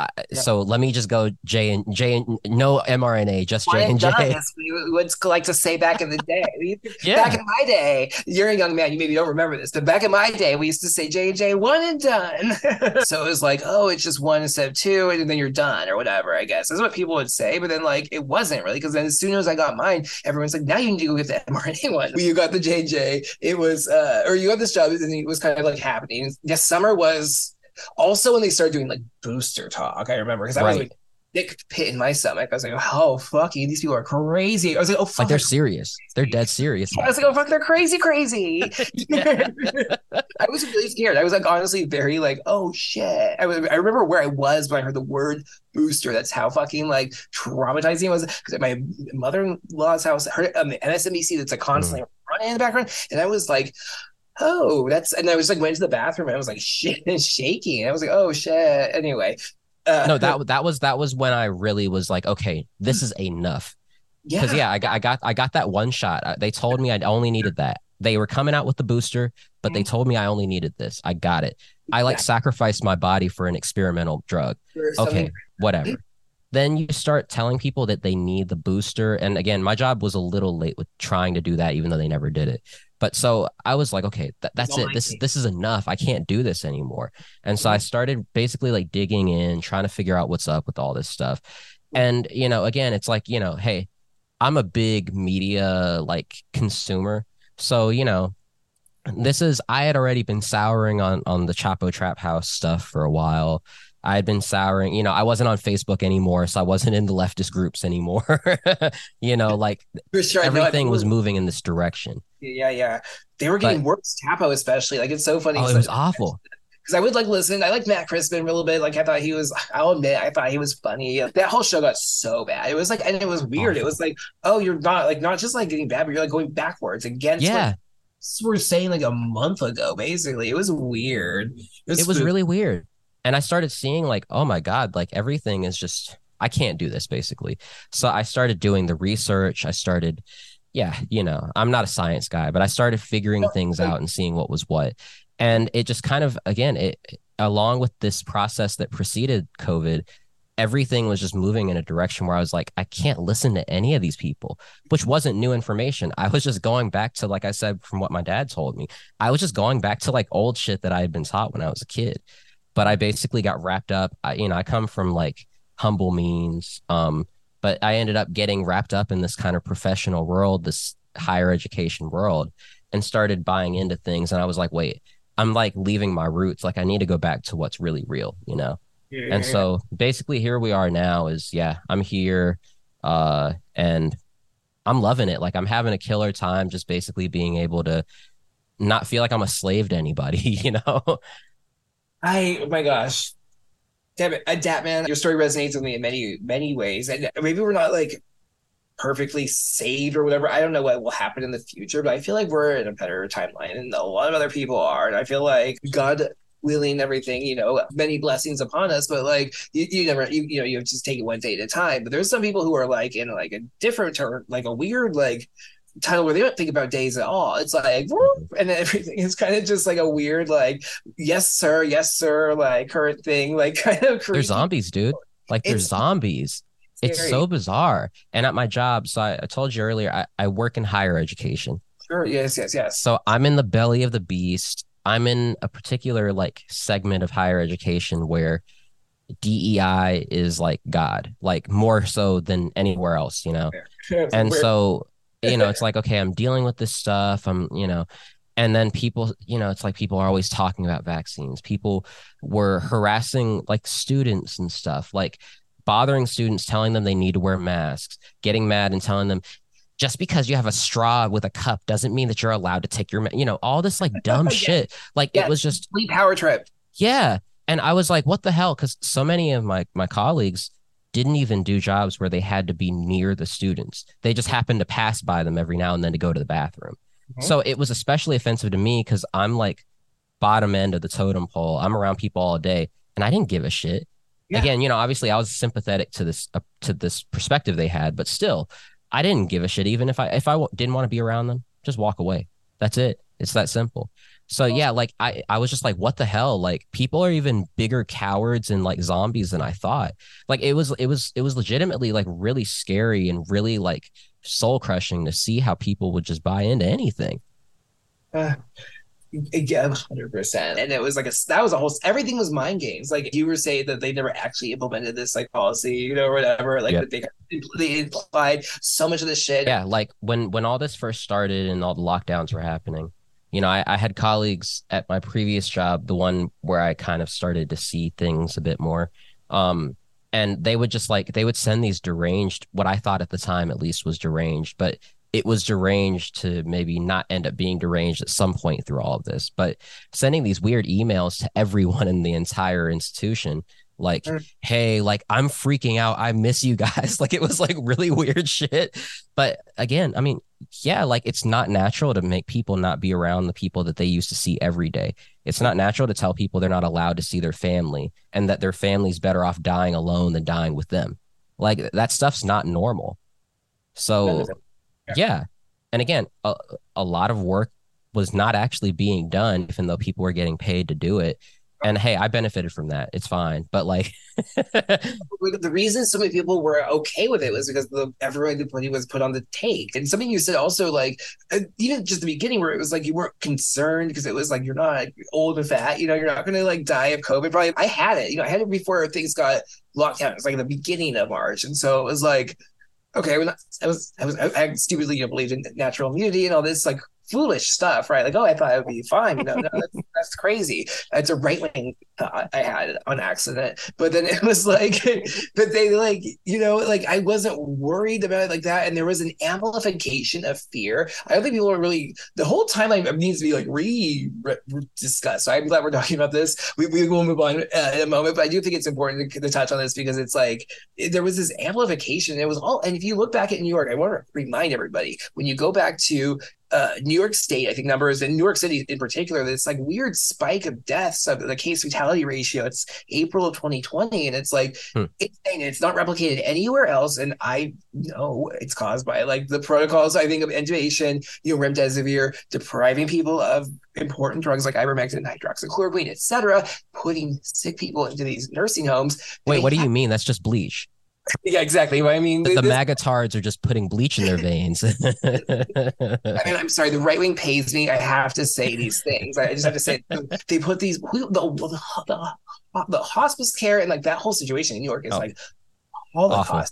I, Yeah. So let me just go J and J and no mRNA, just One J and and J. as we would like to say back in the day. We- Back in my day, you're a young man. You maybe don't remember this, but back in my day, we used to say J and J one and done. so it was like, oh, it's just one instead of two, and then you're done or whatever. I guess that's what people would say. But then like it wasn't really because then as soon as I got mine, everyone's like, now you need to go get the mRNA one. You got the J and J. It was, uh, or you got this job, and it was kind of like happening. Yes, summer was also when they started doing like booster talk. I remember because I was like. Dick pit in my stomach. I was like, "Oh fucking, these people are crazy." I was like, "Oh fuck, like they're serious. They're dead serious. I was like, oh fuck, they're crazy, crazy. I was really scared. I was like honestly very like, oh shit. I, was, I remember where I was when I heard the word booster. That's how fucking like traumatizing it was. Because at my mother-in-law's house, I heard it um, on the MSNBC that's like constantly mm. running in the background. And I was like, oh, that's and I was like went to the bathroom and I was like shit and shaking. I was like, oh shit. Anyway. Uh, No, that that was that was when I really was like, okay, this is enough. yeah. because yeah, I got I got I got that one shot. They told me I only needed that. They were coming out with the booster, but they told me I only needed this. I got it. I like Yeah. sacrificed my body for an experimental drug. Okay, whatever. Then you start telling people that they need the booster, and again, my job was a little late with trying to do that, even though they never did it. But so I was like, okay, that, that's it. This this is enough. I can't do this anymore. And so I mm-hmm. started basically like digging in, trying to figure out what's up with all this stuff. And you know, again, it's like you know, hey, I'm a big media like consumer. So, you know, this is I had already been souring on on the Chapo Trap House stuff for a while. I had been souring, you know, I wasn't on Facebook anymore, so I wasn't in the leftist groups anymore. you know, like sure. I know, I everything was moving in this direction. Yeah, yeah. They were getting worse. Chapo, especially. Like it's so funny. Oh, it was awful. because I would like listen. I like Matt Christman a little bit. Like I thought he was. I'll admit, I thought he was funny. That whole show got so bad. It was like, and it was weird. It was like, oh, you're not like not just like getting bad, but you're like going backwards against. Yeah, Like, we're saying like a month ago. Basically, it was weird. It was, it was really weird. And I started seeing like, oh my God, like everything is just I can't do this basically. So I started doing the research. I started, yeah, you know, I'm not a science guy, but I started figuring things out and seeing what was what. And it just kind of again, it along with this process that preceded COVID, everything was just moving in a direction where I was like, I can't listen to any of these people, which wasn't new information. I was just going back to, like I said, from what my dad told me, I was just going back to like old shit that I had been taught when I was a kid. But I basically got wrapped up. I, you know, I come from like humble means, um, but I ended up getting wrapped up in this kind of professional world, this higher education world, and started buying into things. And I was like, wait, I'm like leaving my roots. Like I need to go back to what's really real, you know? and so basically here we are now is yeah i'm here uh and i'm loving it like i'm having a killer time just basically being able to not feel like i'm a slave to anybody you know I oh my gosh. Damn it, uh, Dap Man, your story resonates with me in many, many ways. And maybe we're not like perfectly saved or whatever. I don't know what will happen in the future, but I feel like we're in a better timeline and a lot of other people are. And I feel like God willing everything, you know, many blessings upon us, but like you, you never you, you know, you just take it one day at a time. But there's some people who are like in like a different turn, like a weird like title where they don't think about days at all. It's like whoop, mm-hmm. and then everything is kind of just like a weird like yes sir, yes sir, like current thing, like kind of creepy. they're zombies dude like they're It's- zombies it's Scary. so bizarre and at my job so i, I told you earlier I, I work in higher education Sure, yes, yes, yes. so i'm in the belly of the beast i'm in a particular like segment of higher education where dei is like god like more so than anywhere else you know and We're- so you know it's like okay i'm dealing with this stuff i'm you know and then people you know it's like people are always talking about vaccines people were harassing like students and stuff like bothering students telling them they need to wear masks getting mad and telling them just because you have a straw with a cup doesn't mean that you're allowed to take your ma-" you know all this like dumb shit like it was just power trip. yeah. And I was like, what the hell? Because so many of my my colleagues didn't even do jobs where they had to be near the students. They just happened to pass by them every now and then to go to the bathroom. Mhm. So it was especially offensive to me because I'm like bottom end of the totem pole. I'm around people all day, and I didn't give a shit. Yeah. Again, you know, obviously I was sympathetic to this uh, to this perspective they had, but still, I didn't give a shit. Even if I if I w- didn't want to be around them, just walk away. That's it. It's that simple. So yeah, like I I was just like, what the hell? Like people are even bigger cowards and like zombies than I thought. Like it was it was it was legitimately like really scary and really like soul crushing to see how people would just buy into anything. Uh, yeah, hundred percent. And it was like a that was a whole everything was mind games. Like you were saying that they never actually implemented this like policy, you know, or whatever. Like that they they implied so much of this shit. Yeah, like when when all this first started and all the lockdowns were happening, you know, I, I had colleagues at my previous job, the one where I kind of started to see things a bit more. Um, and they would just like they would send these deranged, what I thought at the time at least was deranged, but it was deranged to maybe not end up being deranged at some point through all of this. But sending these weird emails to everyone in the entire institution, like, Mm. hey, like I'm freaking out. I miss you guys. Like it was like really weird shit. But again, I mean, yeah, like it's not natural to make people not be around the people that they used to see every day. It's not natural to tell people they're not allowed to see their family and that their family's better off dying alone than dying with them. Like that stuff's not normal. So, Yeah. yeah. And again, a, a lot of work was not actually being done, even though people were getting paid to do it. And hey, I benefited from that. It's fine. But like, the reason so many people were okay with it was because the everybody was put on the take. And something you said also, like uh, even just the beginning, where it was like you weren't concerned because it was like you're not old and fat, you know, you're not going to like die of COVID. Probably, I had it, you know, I had it before things got locked down. It was like the beginning of March, and so it was like, okay, I was, I was, I, I stupidly you know, believed in natural immunity and all this like foolish stuff, right? Like, oh, I thought it would be fine. No, no, that's, that's crazy. It's a right wing thought I had on accident. But then it was like, but they like, you know, like I wasn't worried about it like that. And there was an amplification of fear. I don't think people are really, the whole timeline needs to be like re, re discussed. So I'm glad we're talking about this. We, we will move on uh, in a moment, but I do think it's important to, to touch on this because it's like, it- there was this amplification. It was all, and if you look back at New York, I want to remind everybody when you go back to uh, New York State, I think numbers in New York City in particular, this like weird spike of deaths of the case fatality ratio. It's April of 2020, and it's like Hmm. it's and it's not replicated anywhere else. And I know it's caused by like the protocols. I think of intubation, you know, remdesivir, depriving people of important drugs like ivermectin, hydroxychloroquine, etc., putting sick people into these nursing homes. Wait, what do you mean? That's just bleach. Yeah, exactly. I mean, The, the this- magatards are just putting bleach in their veins. I mean, I'm sorry. The right wing pays me. I have to say these things. I just have to say they put these the the, the, the hospice care and like that whole situation in New York is Oh. like the Awful.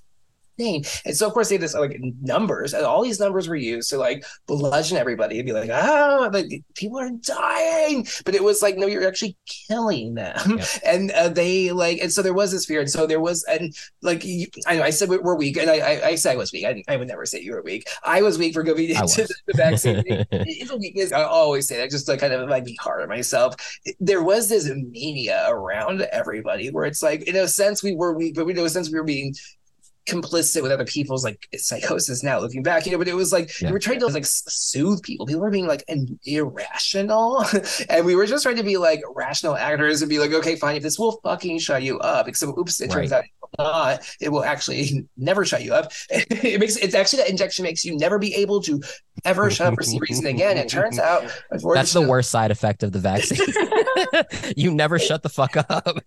And so, of course, they this like numbers, and all these numbers were used to like bludgeon everybody and be like, ah, like people are dying. But it was like, no, you're actually killing them. Yeah. And uh, they like, and so there was this fear. And so there was, and like, you, I know I said we- we're weak, and I, I, I said I was weak. I, I would never say you were weak. I was weak for going into was. the vaccine. it's a weakness. I always say that just to kind of like be hard on myself. There was this mania around everybody where it's like, in a sense, we were weak, but in a sense, we were being complicit with other people's like psychosis now looking back you know but it was like Yeah. we were trying to like soothe people people were being like irrational and we were just trying to be like rational actors and be like okay fine if this will fucking shut you up except oops it turns out it will not it will actually never shut you up it makes it's actually that injection makes you never be able to ever shut up for some reason again it turns out That's the worst side effect of the vaccine. you never shut the fuck up.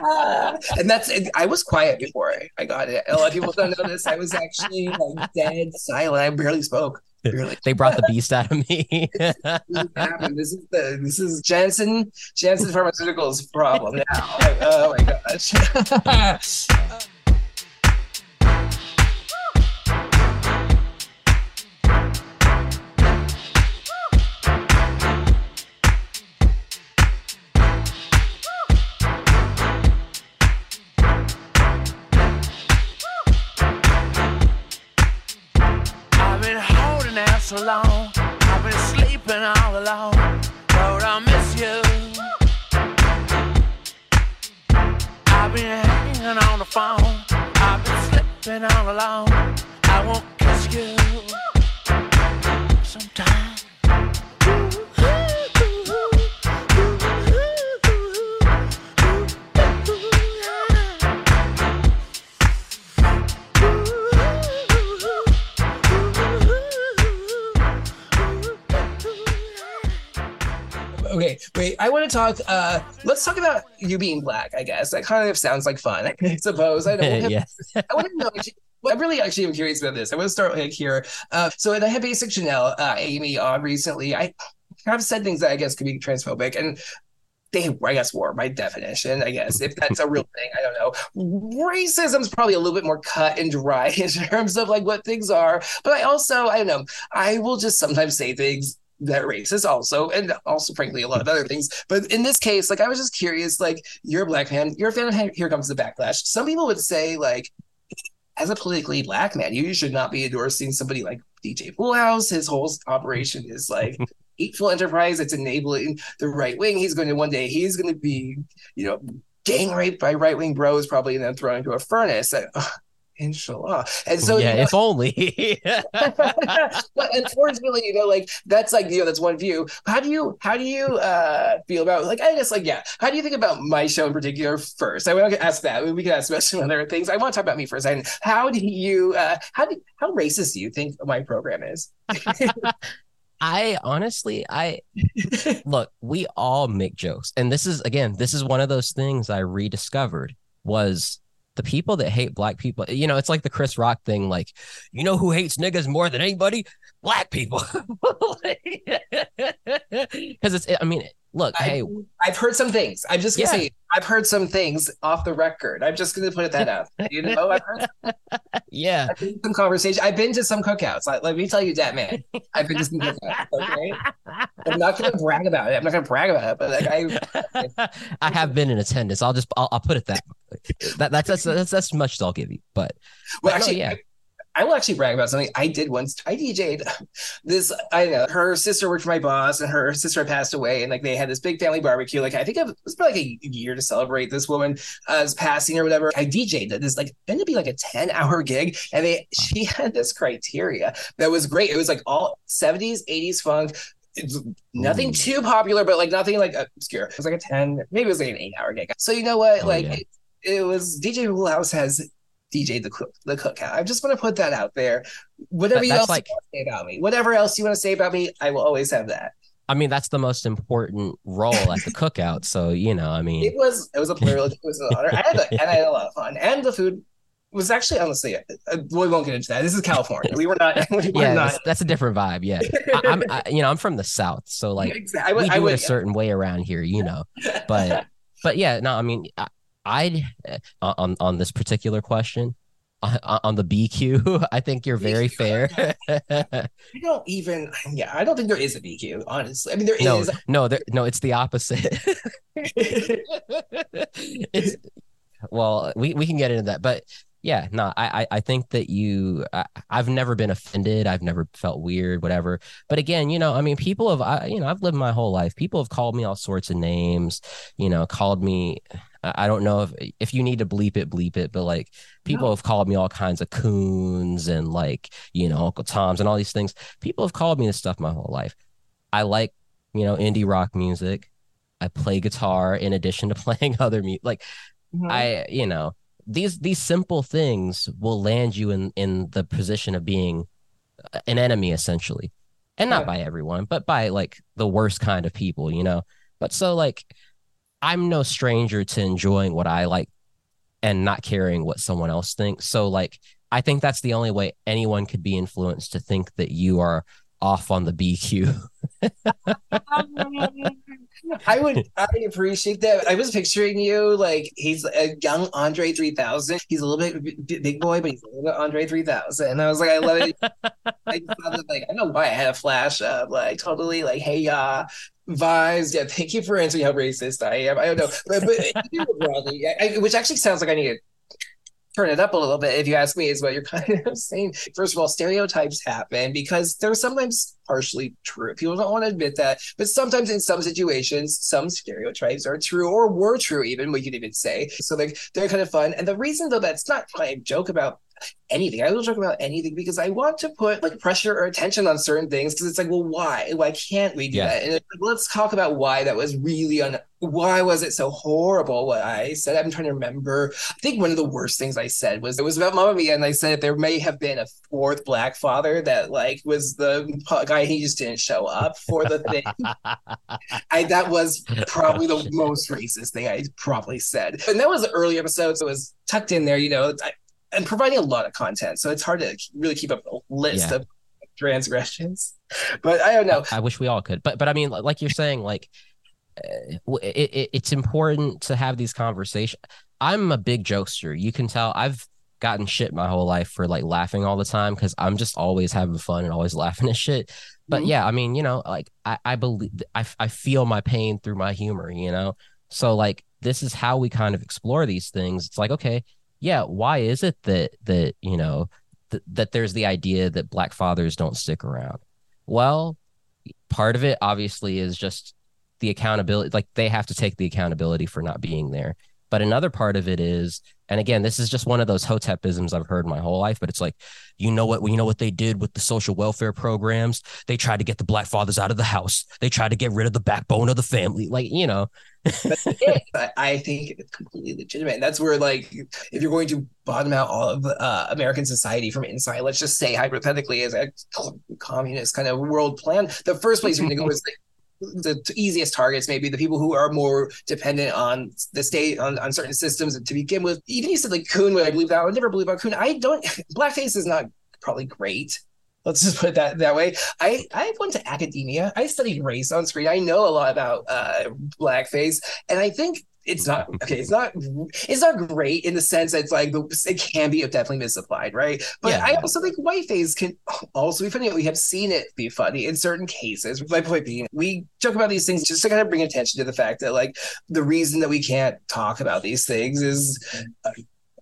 And that's I was quiet before I- got it. A lot of people don't know this. I was actually like dead silent. I barely spoke. Barely. They brought the beast out of me. This is happened. This is the this is Janssen Janssen Pharmaceuticals problem now. Like, oh my gosh. so long. I've been sleeping all alone. Lord, I miss you. I've been hanging on the phone. I've been slipping all alone. I won't kiss you. Sometimes. Okay, wait. I want to talk. Uh, let's talk about you being black. I guess that kind of sounds like fun. I suppose. I don't. yeah. I want to know. Well, I'm really actually am curious about this. I want to start like here. Uh, so I had Basic Chanel, uh, Amy on recently. I have said things that I guess could be transphobic, and they, I guess, were by definition. I guess if that's a real thing, I don't know. Racism's probably a little bit more cut and dry in terms of like what things are. But I also, I don't know. I will just sometimes say things that racist also and also frankly a lot of other things but in this case like i was just curious like you're a black man you're a fan of here comes the backlash some people would say like as a politically black man, you should not be endorsing somebody like DJ Poolhouse. His whole operation is like hateful enterprise. It's enabling the right wing. He's going to one day he's going to be, you know, gang raped by right wing bros, probably, and then thrown into a furnace. Inshallah. And so, yeah, you know, if only. but unfortunately, you know, like that's like you know that's one view. How do you how do you uh feel about like I guess like yeah, how do you think about my show in particular first? I want to ask that. We can ask about some other things. I want to talk about me for a second. How do you uh how do how racist do you think my program is? I honestly, I look, we all make jokes. And this is again, this is one of those things I rediscovered was the people that hate black people. You know, it's like the Chris Rock thing, like, you know who hates niggas more than anybody? Black people. Because it's I mean, look, I, hey, I've heard some things. I'm just gonna Yeah. say I've heard some things off the record. I'm just to put it that out. You know, I've heard Yeah. I've been some conversation. I've been to some cookouts. Like, let me tell you that, man. I've been to some cookouts. Okay, I'm not to brag about it. I'm not to brag about it, but like I, I have been in attendance. I'll just I'll, I'll put it that way. that that's that's that's that's much as I'll give you. But well, But no, actually, yeah. I, I will actually brag about something I did once. I DJ'd this. I know her sister worked for my boss, and her sister had passed away, and like they had this big family barbecue. Like I think it was probably like a year to celebrate this woman's uh, passing or whatever. I DJ'd. This like ended up being like a ten hour gig, and they she had this criteria that was great. It was like all seventies, eighties funk. It's nothing Ooh. too popular, but like nothing like obscure. It was like a ten, maybe it was like an eight hour gig. So you know what? Oh, like yeah. it, it was DJ Poolhouse has DJ the cook the cookout. I just want to put that out there. Whatever That- you else like- you want to say about me, whatever else you want to say about me, I will always have that. I mean that's the most important role at the cookout. So you know, I mean, It was it was a plural. It was an honor. I had a, and I had a lot of fun. And the food was actually honestly, uh, we won't get into that. This is California. We were not. We were yeah, not. that's, a different vibe. Yeah, I, I'm I, you know I'm from the south, so like Exactly. I we do I it a certain way around here, you know. But but yeah, no, I mean, I, I'd uh, on on this particular question. On, the BQ, I think you're very fair. I don't even. Yeah, I don't think there is a BQ. Honestly, I mean there is. no, no, there, no, it's the opposite. it's well, we, we can get into that, but yeah, no, I I, I think that you, I, I've never been offended. I've never felt weird, whatever. But again, you know, I mean, people have, I, you know, I've lived my whole life. People have called me all sorts of names. You know, called me. I don't know if if you need to bleep it, bleep it, but like people No. have called me all kinds of coons and like you know Uncle Toms and all these things. People have called me this stuff my whole life. I like you know indie rock music. I play guitar in addition to playing other music. Like Mhm. I, you know, these these simple things will land you in in the position of being an enemy essentially, and not Yeah. by everyone, but by like the worst kind of people, you know. But so like, I'm no stranger to enjoying what I like and not caring what someone else thinks. So like, I think that's the only way anyone could be influenced to think that you are off on the BQ. I would I appreciate that. I was picturing you like he's a young Andre 3000. He's a little bit b- big boy, but he's a little bit Andre 3000. And I was like, I love it. I thought of, like I know why I had a flash of like totally like hey uh vibes. Yeah, thank you for answering how racist I am. I don't know, but, but you know, broadly, I, I- which actually sounds like I need to turn it up a little bit if you ask me is what you're kind of saying. First of all stereotypes happen because they're sometimes partially true. People don't want to admit that but sometimes in some situations some stereotypes are true or were true even we could even say. So like they're kind of fun. And the reason though that's not i joke about anything. I will joke about anything because i want to put like pressure or attention on certain things because it's like well why? Why can't we do Yeah. that? And it's like, let's talk about why that was really un why was it so horrible what i said. I'm trying to remember. I think one of the worst things I said was it was about Mamma Mia, and I said there may have been a fourth black father that like was the guy he just didn't show up for the thing. I that was probably the oh, most racist thing I probably said, and that was the early episode, so it was tucked in there, you know, I, and providing a lot of content, so it's hard to really keep up a list Yeah. of transgressions. But I don't know. I wish we all could, but but I mean, like you're saying, like uh, it, it, it's important to have these conversations. I'm a big jokester. You can tell I've gotten shit my whole life for like laughing all the time because I'm just always having fun and always laughing at shit. But Mhm. yeah, I mean, you know, like I, I believe I, I feel my pain through my humor, you know? So like this is how we kind of explore these things. It's like, okay, yeah, why is it that that, you know, th- that there's the idea that black fathers don't stick around? Well, part of it obviously is just the accountability like they have to take the accountability for not being there but another part of it is and again this is just one of those hotepisms i've heard my whole life but it's like you know what you know what they did with the social welfare programs they tried to get the black fathers out of the house they tried to get rid of the backbone of the family like you know. I, think it's completely legitimate. And that's where, like, if you're going to bottom out all of uh, American society from inside, let's just say hypothetically, as a communist kind of world plan, the first place you're going to go is the, the easiest targets, maybe the people who are more dependent on the state, on, on certain systems to begin with. Even you said like would I believe that? I would never believe about Kuhn. I don't, blackface is not probably great. Let's just put that that way. I I went to academia. I studied race on screen. I know a lot about uh, blackface, and I think it's not okay. It's not. It's not great in the sense that it's like it can be definitely misapplied, right? But Yeah. I also think whiteface can also be funny. We have seen it be funny in certain cases. My point being, we joke about these things just to kind of bring attention to the fact that like the reason that we can't talk about these things is. uh,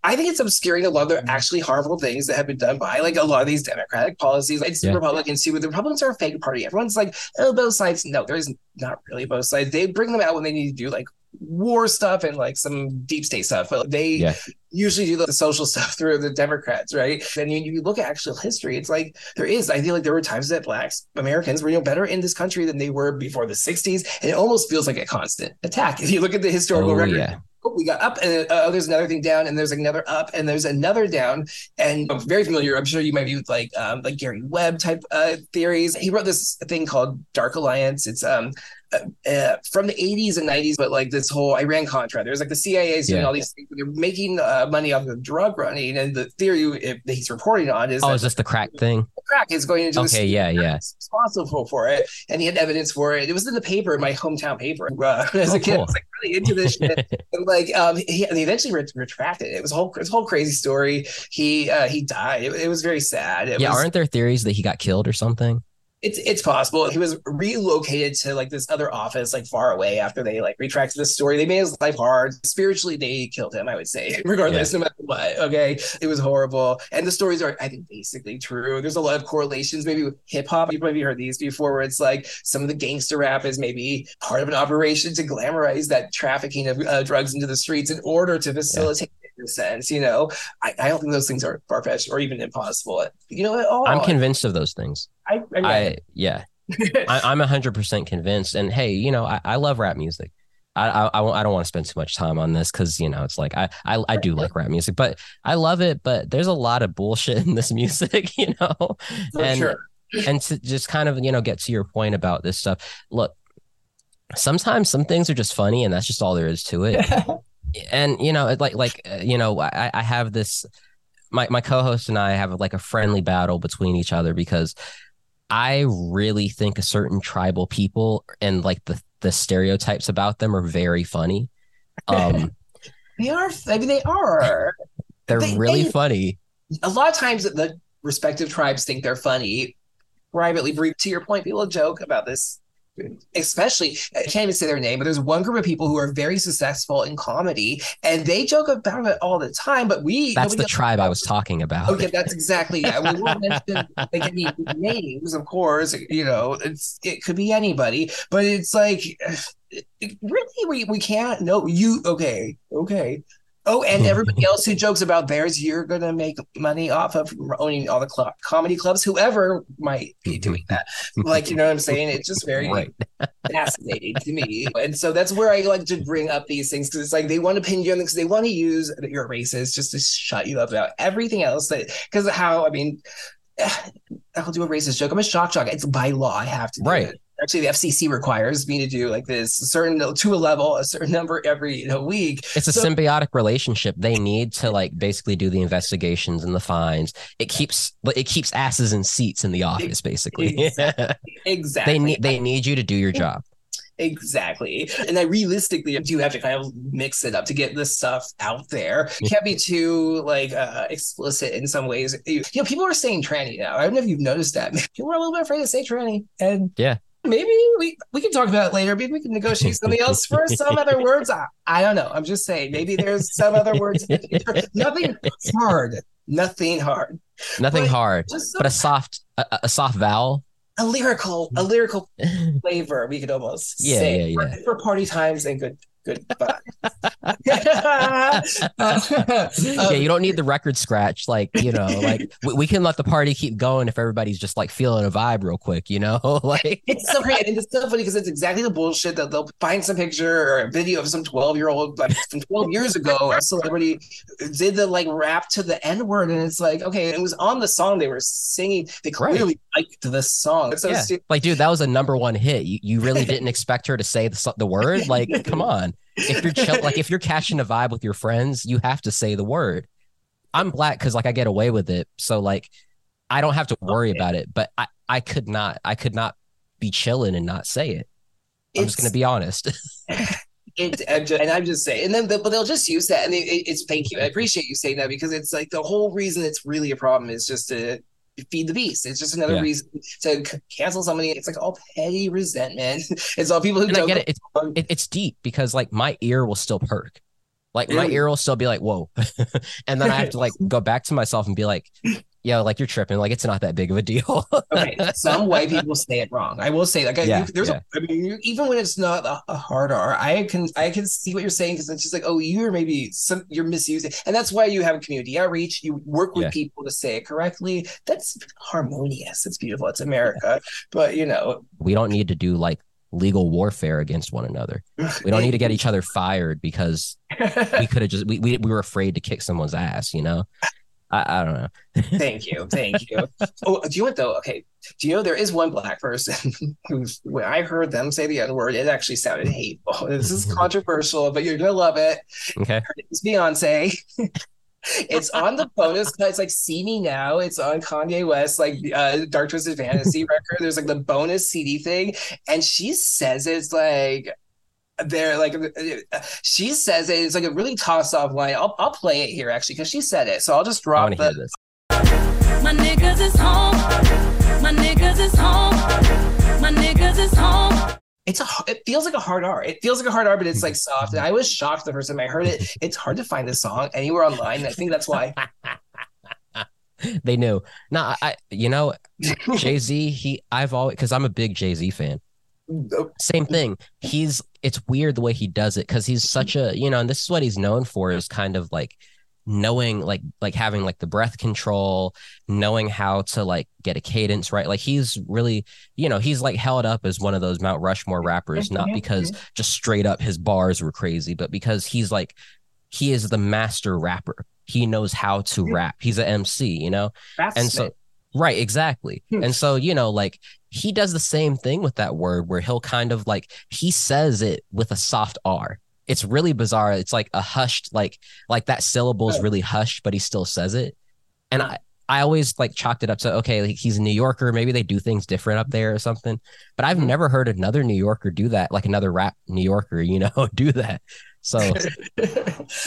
I think it's obscuring a lot of the actually harmful things that have been done by like a lot of these democratic policies. It's Yeah. Republicans too, but the Republicans are a fake party. Everyone's like, oh, both sides. No, there's not really both sides. They bring them out when they need to do like war stuff and like some deep state stuff, but they Yeah. usually do the social stuff through the Democrats, right? And when you look at actual history, it's like there is. I feel like there were times that blacks Americans were you know better in this country than they were before the '60s, and it almost feels like a constant attack. If you look at the historical Oh, record, yeah. oh, we got up and uh, there's another thing down and there's another up and there's another down and I'm very familiar i'm sure you might be with like um like gary webb type uh theories he wrote this thing called dark alliance it's um uh, from the 80s and 90s but like this whole iran contra there's like the cia is doing Yeah. all these things they're making uh, money off of drug running and the theory if, that he's reporting on is Oh, is this the crack thing? crack is going into the Okay, yeah, yeah. responsible for it, and he had evidence for it. It was in the paper, my hometown paper. Uh, as Oh, a kid, I was like really into this shit. And like, um, he, and he eventually ret- retracted it. It was a whole, it's a whole crazy story. He, uh, he died. It, it was very sad. It yeah, was, aren't there theories that he got killed or something? It's it's possible. He was relocated to like this other office like far away after they like retracted the story. They made his life hard. Spiritually they killed him i would say regardless no matter what okay? It was horrible. And the stories are i think basically true. There's a lot of correlations maybe with hip-hop you've maybe heard these before where it's like some of the gangster rap is maybe part of an operation to glamorize that trafficking of uh, drugs into the streets in order to facilitate a sense you know? I, I don't think those things are far-fetched or even impossible. You know at all. I'm convinced of those things. I, I, I yeah, I, I'm hundred percent convinced. And hey, you know, I, I love rap music. I I, I don't want to spend too much time on this because you know it's like I, I I do like rap music, but I love it. But there's a lot of bullshit in this music, you know. for and sure and to just kind of you know get to your point about this stuff. Look, sometimes some things are just funny, and that's just all there is to it. and you know, like like uh, you know, I I have this. My my co-host and I have like a friendly battle between each other because I really think a certain tribal people and like the the stereotypes about them are very funny. Um, They are. I mean, they are. they're They- really they- funny. A lot of times, the respective tribes think they're funny. Privately, to your point, people joke about this. Especially, I can't even say their name, but there's one group of people who are very successful in comedy, and they joke about it all the time. But we That's the tribe I was talking about. Okay, that's exactly yeah. We won't mention like any names, of course. You know, it's it could be anybody, but it's like really we we can't. No, you okay? Okay. Oh, and everybody else who jokes about theirs, you're gonna make money off of owning all the cl- comedy clubs. Whoever might be mm-hmm. doing that, like you know what I'm saying? It's just very Right. fascinating to me. And so that's where I like to bring up these things because it's like they want to pin you on because they want to use that you're racist just to shut you up about everything else that because how I mean I'll do a racist joke. I'm a shock jock. It's by law. I have to do Right. it. Actually, the FCC requires me to do like this certain to a level, a certain number every you know, week. It's a So- symbiotic relationship. They need to like basically do the investigations and the fines. It keeps it keeps asses in seats in the office, basically. Exactly. they need they need you to do your job. Exactly. And I realistically do have to kind of mix it up to get this stuff out there. You can't be too like uh explicit in some ways. You know, people are saying tranny now. I don't know if you've noticed that. People are a little bit afraid to say tranny. And Yeah. Maybe we, we can talk about it later. Maybe we can negotiate something else for some other words. I, I don't know. I'm just saying. Maybe there's some other words. in the future. Nothing hard. Nothing hard. Nothing But hard, Just but a soft a, a soft vowel. a lyrical, a lyrical flavor. We could almost Yeah, say yeah, yeah. For, for party times and good good vibes. yeah, you don't need the record scratch. Like, you know, like we, we can let the party keep going if everybody's just like feeling a vibe real quick, you know? like It's so great. And it's so funny because it's exactly the bullshit that they'll find some picture or a video of some 12 year old, like from 12 years ago, a celebrity did the like rap to the N word. And it's like, okay, it was on the song they were singing. They Right. clearly liked the song. It's so yeah. stupid. like dude, that was a number one hit. You you really didn't expect her to say the the word? Like, come on. If you're chill, like if you're catching a vibe with your friends, you have to say the word. I'm black because like I get away with it, so like I don't have to worry Okay. about it. But I I could not I could not be chilling and not say it. I'm just gonna be honest. It, I'm just, and I'm just saying, and then but they'll just use that, and it- it's thank you. I appreciate you saying that because it's like the whole reason it's really a problem is just to feed the beast. It's just another Yeah. reason to c- cancel somebody. It's like all petty resentment. It's all people who And don't get it. It's it, it's deep because like my ear will still perk. Like my ear will still be like, whoa. and then I have to like go back to myself and be like, yeah, like you're tripping. Like it's not that big of a deal. okay, some white people say it wrong. I will say, like, I, Yeah, there's, yeah. a, I mean, even when it's not a, a hard R, I can, I can see what you're saying because it's just like, oh, you're maybe some, you're misusing, and that's why you have community outreach. You work with Yeah. people to say it correctly. That's harmonious. It's beautiful. It's America, but you know, we don't need to do like legal warfare against one another. We don't need to get each other fired because we could have just we, we we were afraid to kick someone's ass, you know? I, I don't know. Thank you, thank you. Oh, do you know what though? Okay, do you know there is one black person who, when I heard them say the N word, it actually sounded hateful. This is controversial, but you're gonna love it. Okay. It's Beyonce. it's on the bonus. It's like "See Me Now." It's on Kanye West, like uh, "Dark Twisted Fantasy" record. There's like the bonus CD thing, and she says it's like they're like she says it, it's like a really toss off line. I'll I'll play it here actually because she said it. So I'll just I drop want to hear the. this. My niggas is home. My niggas is home. My niggas is home. It's a it feels like a hard R. It feels like a hard R, but it's like soft. And I was shocked the first time I heard it. It's hard to find this song anywhere online. And I think that's why. They knew. No, I, I you know, Jay Z, he I've always because I'm a big Jay Z fan. Same thing. He's it's weird the way he does it because he's such a you know, and this is what he's known for is kind of like knowing like like having like the breath control, knowing how to like get a cadence right. Like he's really you know he's like held up as one of those Mount Rushmore rappers, not because just straight up his bars were crazy, but because he's like he is the master rapper. He knows how to rap. He's an MC, you know and so right exactly Hmm. and so you know like he does the same thing with that word where he'll kind of like he says it with a soft r. It's really bizarre. It's like a hushed like like that syllable is really hushed but he still says it. And i i always like chalked it up to okay like he's a new yorker. Maybe they do things different up there or something. But i've Mhm. never heard another new yorker do that like another rap new yorker you know do that so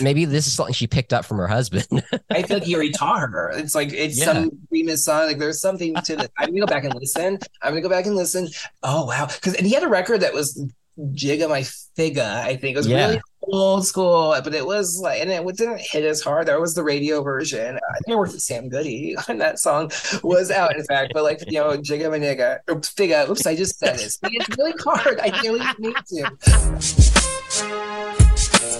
maybe this is something she picked up from her husband I feel like he already taught her. It's like it's Yeah. some famous song. Uh, like there's something to this. I'm gonna go back and listen. I'm gonna go back and listen. Oh wow, because and he had a record that was Jigga My Figga. I think it was Yeah. really old school, but it was like, and it didn't hit as hard. There was the radio version. I think I worked with Sam Goody when that song was out. In fact, but like you know, Jigga My Nigga, or Figga. Oops, I just said it. See, It's really hard. I really need to.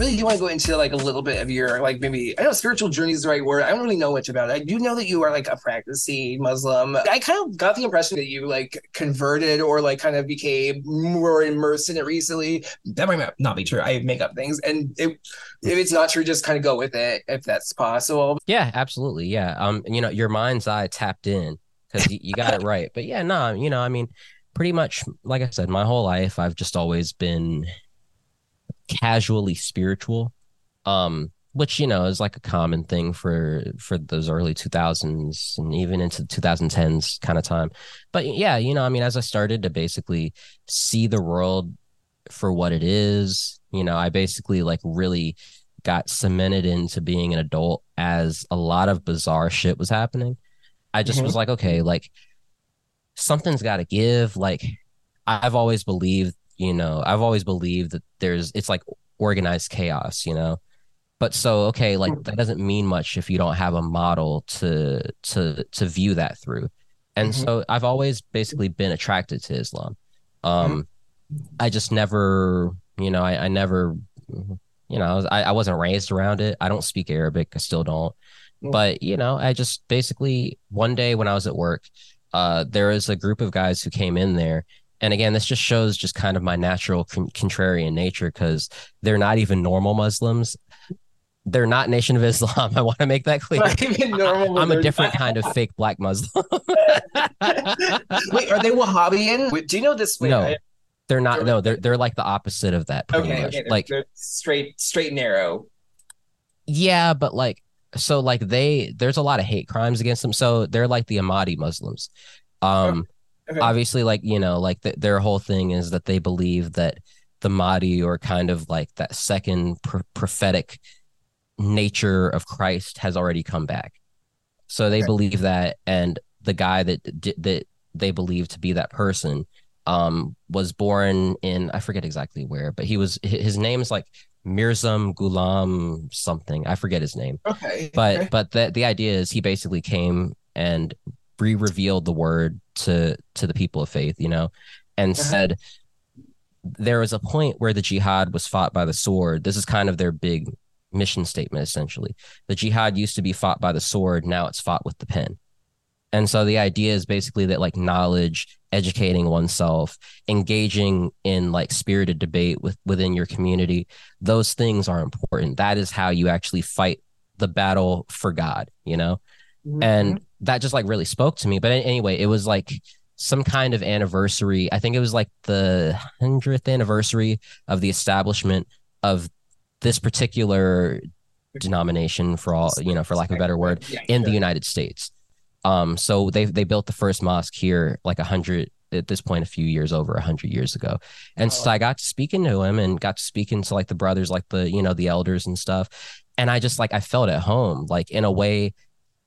Really do want to go into like a little bit of your like maybe I know spiritual journey is the right word. I don't really know much about it. I do know that you are like a practicing Muslim. I kind of got the impression that you like converted or like kind of became more immersed in it recently. That might not- be true. I make up things, and it, if it's not true, just kind of go with it if that's possible. Yeah, absolutely. Yeah. Um, you know, your mind's eye tapped in because you, you got it right. But yeah, no, you know, I mean, pretty much, like I said, my whole life, I've just always been casually spiritual. Um, which you know is like a common thing for for those early 2000s and even into the 2010s kind of time but yeah you know i mean as i started to basically see the world for what it is you know i basically like really got cemented into being an adult as a lot of bizarre shit was happening. I just Mhm. was like, okay, like something's got to give. Like I've always believed, you know, I've always believed that there's it's like organized chaos, you know. But so okay, like that doesn't mean much if you don't have a model to to to view that through. And Mhm. so I've always basically been attracted to Islam. Um I just never, you know, I, I never, you know, I, I wasn't raised around it. I don't speak Arabic. I still don't. Mm. But, you know, I just basically one day when I was at work, uh, there was a group of guys who came in there. And again, this just shows just kind of my natural con- contrarian nature because they're not even normal Muslims. They're not Nation of Islam. I want to make that clear. Normal. I'm a different kind of fake black Muslim. Wait, are they Wahhabian? Do you know this? Wait, No. I- they're not. No, they're they're like the opposite of that. Okay, okay, they're, like they're straight, straight narrow. yeah, but like so like they there's a lot of hate crimes against them. So they're like the Ahmadi Muslims. Um, Okay. Obviously, like you know, like th- their whole thing is that they believe that the Mahdi or kind of like that second pr- prophetic nature of Christ has already come back. So they Okay. believe that, and the guy that that they believe to be that person um was born in I forget exactly where, but he was his name is like Mirza Ghulam something. I forget his name Okay. but okay. but the the idea is he basically came and re-revealed the word to to the people of faith you know and Uh-huh. said there was a point where the jihad was fought by the sword. This is kind of their big mission statement essentially. The jihad used to be fought by the sword now it's fought with the pen. And so the idea is basically that like knowledge educating oneself engaging in like spirited debate with within your community those things are important. That is how you actually fight the battle for god you know? Mm-hmm. and that just like really spoke to me. But anyway it was like some kind of anniversary. I think it was like the 100th anniversary of the establishment of this particular denomination for all you know for lack of a better word in the united states. Um so they they built the first mosque here like a hundred at this point a few years over a hundred years ago. And so Oh. i got to speaking to him and got to speaking to like the brothers like the you know the elders and stuff. And i just like i felt at home like in a way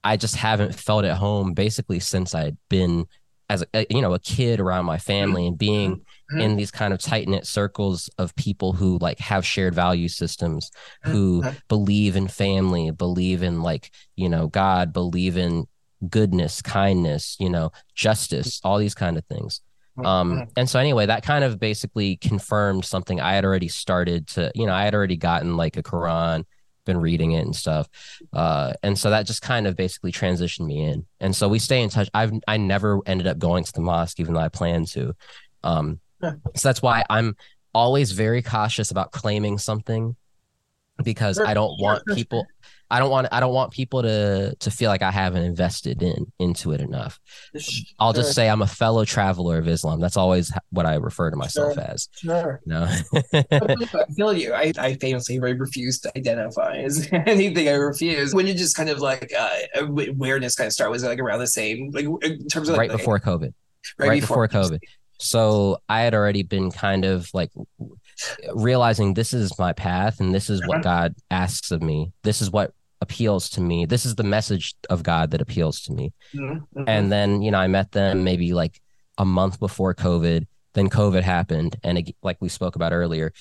i just haven't felt at home basically since i'd been as a you know a kid around my family and being Mhm. in these kind of tight knit circles of people who like have shared value systems, who Mhm. believe in family, believe in like, you know, God, believe in goodness, kindness, you know, justice, all these kind of things. Um, and so anyway, that kind of basically confirmed something I had already started to, you know, I had already gotten like a Quran, been reading it and stuff. Uh, and so that just kind of basically transitioned me in. And so we stay in touch. I've I never ended up going to the mosque, even though I planned to. Um, so that's why I'm always very cautious about claiming something because I don't want people I don't want I don't want people to to feel like I haven't invested in into it enough. I'll just say I'm a fellow traveler of Islam. That's always what I refer to myself Sure. as. Sure. No. I feel you. I, I famously refuse to identify as anything. I refuse. When you just kind of like uh, awareness kind of start was it like around the same like in terms of like right before COVID. Right, before COVID. So I had already been kind of like realizing this is my path and this is Uh-huh. what God asks of me. This is what appeals to me. This is the message of God that appeals to me. Mhm, mhm. And then, you know, I met them maybe like a month before COVID. Then COVID happened. And it, like we spoke about earlier,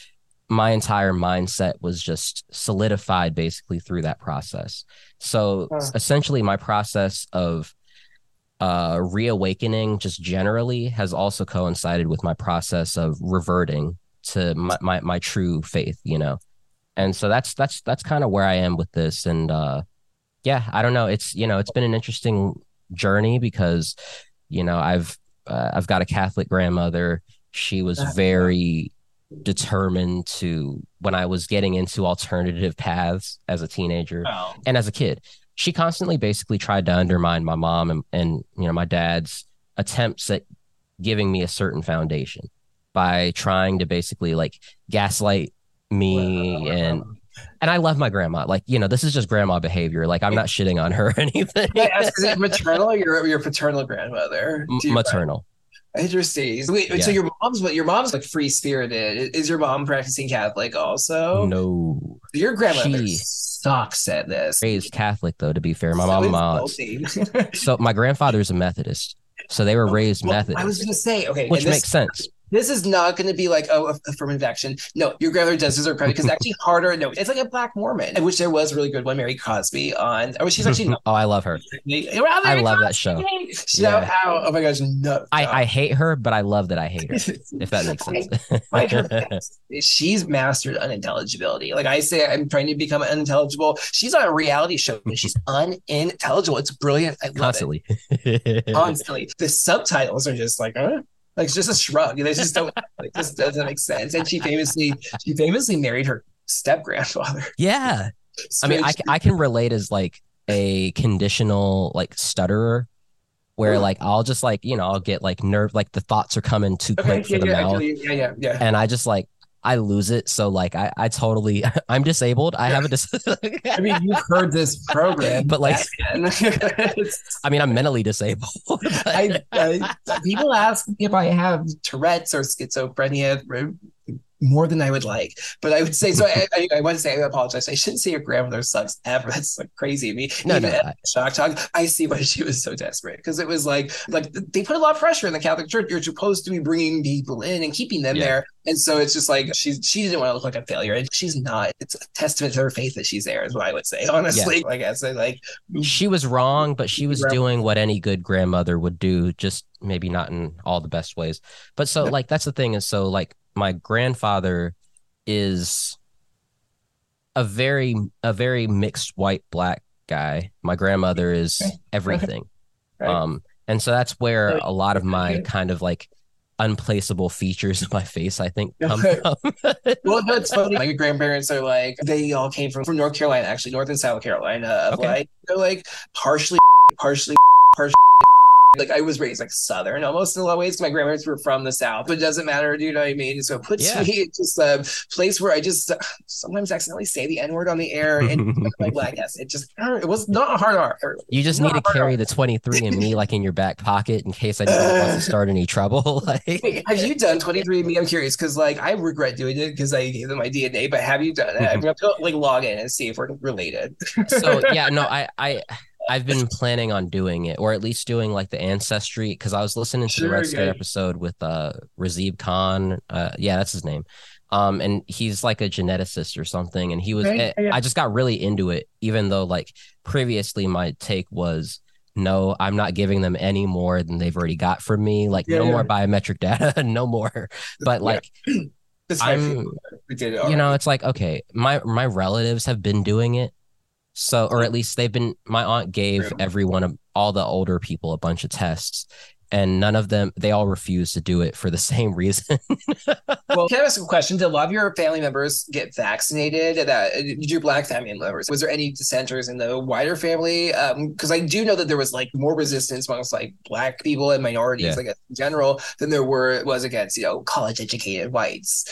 my entire mindset was just solidified basically through that process. So Huh. essentially, my process of uh, reawakening just generally has also coincided with my process of reverting to my, my, my true faith, you know? And so that's, that's, that's kind of where I am with this. And, uh, yeah, I don't know. It's, you know, it's been an interesting journey because, you know, I've, uh, I've got a Catholic grandmother. She was very determined to, when I was getting into alternative paths as a teenager and as a kid she constantly basically tried to undermine my mom and, and you know my dad's attempts at giving me a certain foundation by trying to basically like gaslight me and and I love my grandma. Like, you know, this is just grandma behavior. Like I'm not shitting on her or anything. Ask, is it maternal or your your paternal grandmother? M- Do you- maternal. Interesting. Wait, wait, so your mom's what? Your mom's like free spirited. Is your mom practicing Catholic also? No. Your grandmother She- sucks at this. Raised Catholic though, to be fair. My So mom uh, so my grandfather's a Methodist. So they were raised Well, Methodist. I was gonna say, okay, which makes sense. This is not gonna be like oh, affirmative action. No, your grandmother does deserve credit because it's actually harder. No, it's like a black Mormon. I wish there was a really good one, Mary Cosby on. I wish she's actually oh, I love her. I love that show. Cosby! Shout Yeah. out! Oh my gosh, no. I, I hate her, but I love that I hate her. If that makes sense. She's mastered unintelligibility. Like I say, I'm trying to become unintelligible. She's on a reality show and she's unintelligible. It's brilliant. I love Constantly. it constantly. The subtitles are just like, huh? Like it's just a shrug. They just don't. Like this doesn't make sense. And she famously, she famously married her step grandfather. yeah. I mean, I, I can relate as like a conditional like stutterer where like I'll just like you know I'll get like nerve like the thoughts are coming too Okay, quick for yeah, the yeah, mouth, actually, yeah, yeah, yeah. and I just like I lose it. So like I I totally I'm disabled. I have a dis- I mean, you've heard this program, But, like- I mean I'm mentally disabled. but- I, I, people ask me if I have Tourette's or schizophrenia more than I would like, but I would say so. I, I, I want to say I apologize. I shouldn't say your grandmother sucks ever. That's like crazy of me. No, Even no, I- shock talk, I see why she was so desperate because it was like like they put a lot of pressure in the Catholic Church. You're supposed to be bringing people in and keeping them Yeah. there, and so it's just like she's she didn't want to look like a failure, and she's not. It's a testament to her faith that she's there, is what I would say. Honestly, like I said, like mm. she was wrong, but she was Grandma. doing what any good grandmother would do, just maybe not in all the best ways. But so, Yeah. like, that's the thing is so, like, my grandfather is a very, a very mixed white black guy. My grandmother is Okay. everything. Right. Um, and so that's where a lot of my kind of like unplaceable features of my face, I think, come from. Well, it's funny. My grandparents are like they all came from from North Carolina, actually, North and South Carolina. Okay. like they're like partially, partially, partially. Like I was raised like Southern almost in a lot of ways. My grandparents were from the South, but it doesn't matter. Do you know what I mean? So it puts Yeah. me in just a place where I just uh, sometimes accidentally say the N word on the air and like black yes, it just it was not a hard R. You just need to carry R. the 23 and me like in your back pocket in case anyone wants to start any trouble. like Wait, have you done 23 and me? I'm curious because like I regret doing it because I gave them my DNA, but have you done it? I'm gonna have to like log in and see if we're related. so yeah, no, I I I've been planning on doing it, or at least doing like the ancestry, because I was listening to the Red Scare episode with uh Razib Khan. Uh yeah, that's his name. Um, and he's like a geneticist or something, and he was. Eh, yeah. I just got really into it, even though like previously my take was. No, I'm not giving them any more than they've already got from me. Like Yeah, no yeah. more biometric data, no more. But like I'm- feel. We did it you know it's like okay my my relatives have been doing it so or at least they've been my aunt gave True. everyone of all the older people a bunch of tests and none of them they all refused to do it for the same reason Well, can I ask a question? Did a lot of your family members get vaccinated? That did your black family members? Was there any dissenters in the wider family? Um, because I do know that there was like more resistance amongst like black people and minorities, Yeah. like in general, than there were was against you know college educated whites.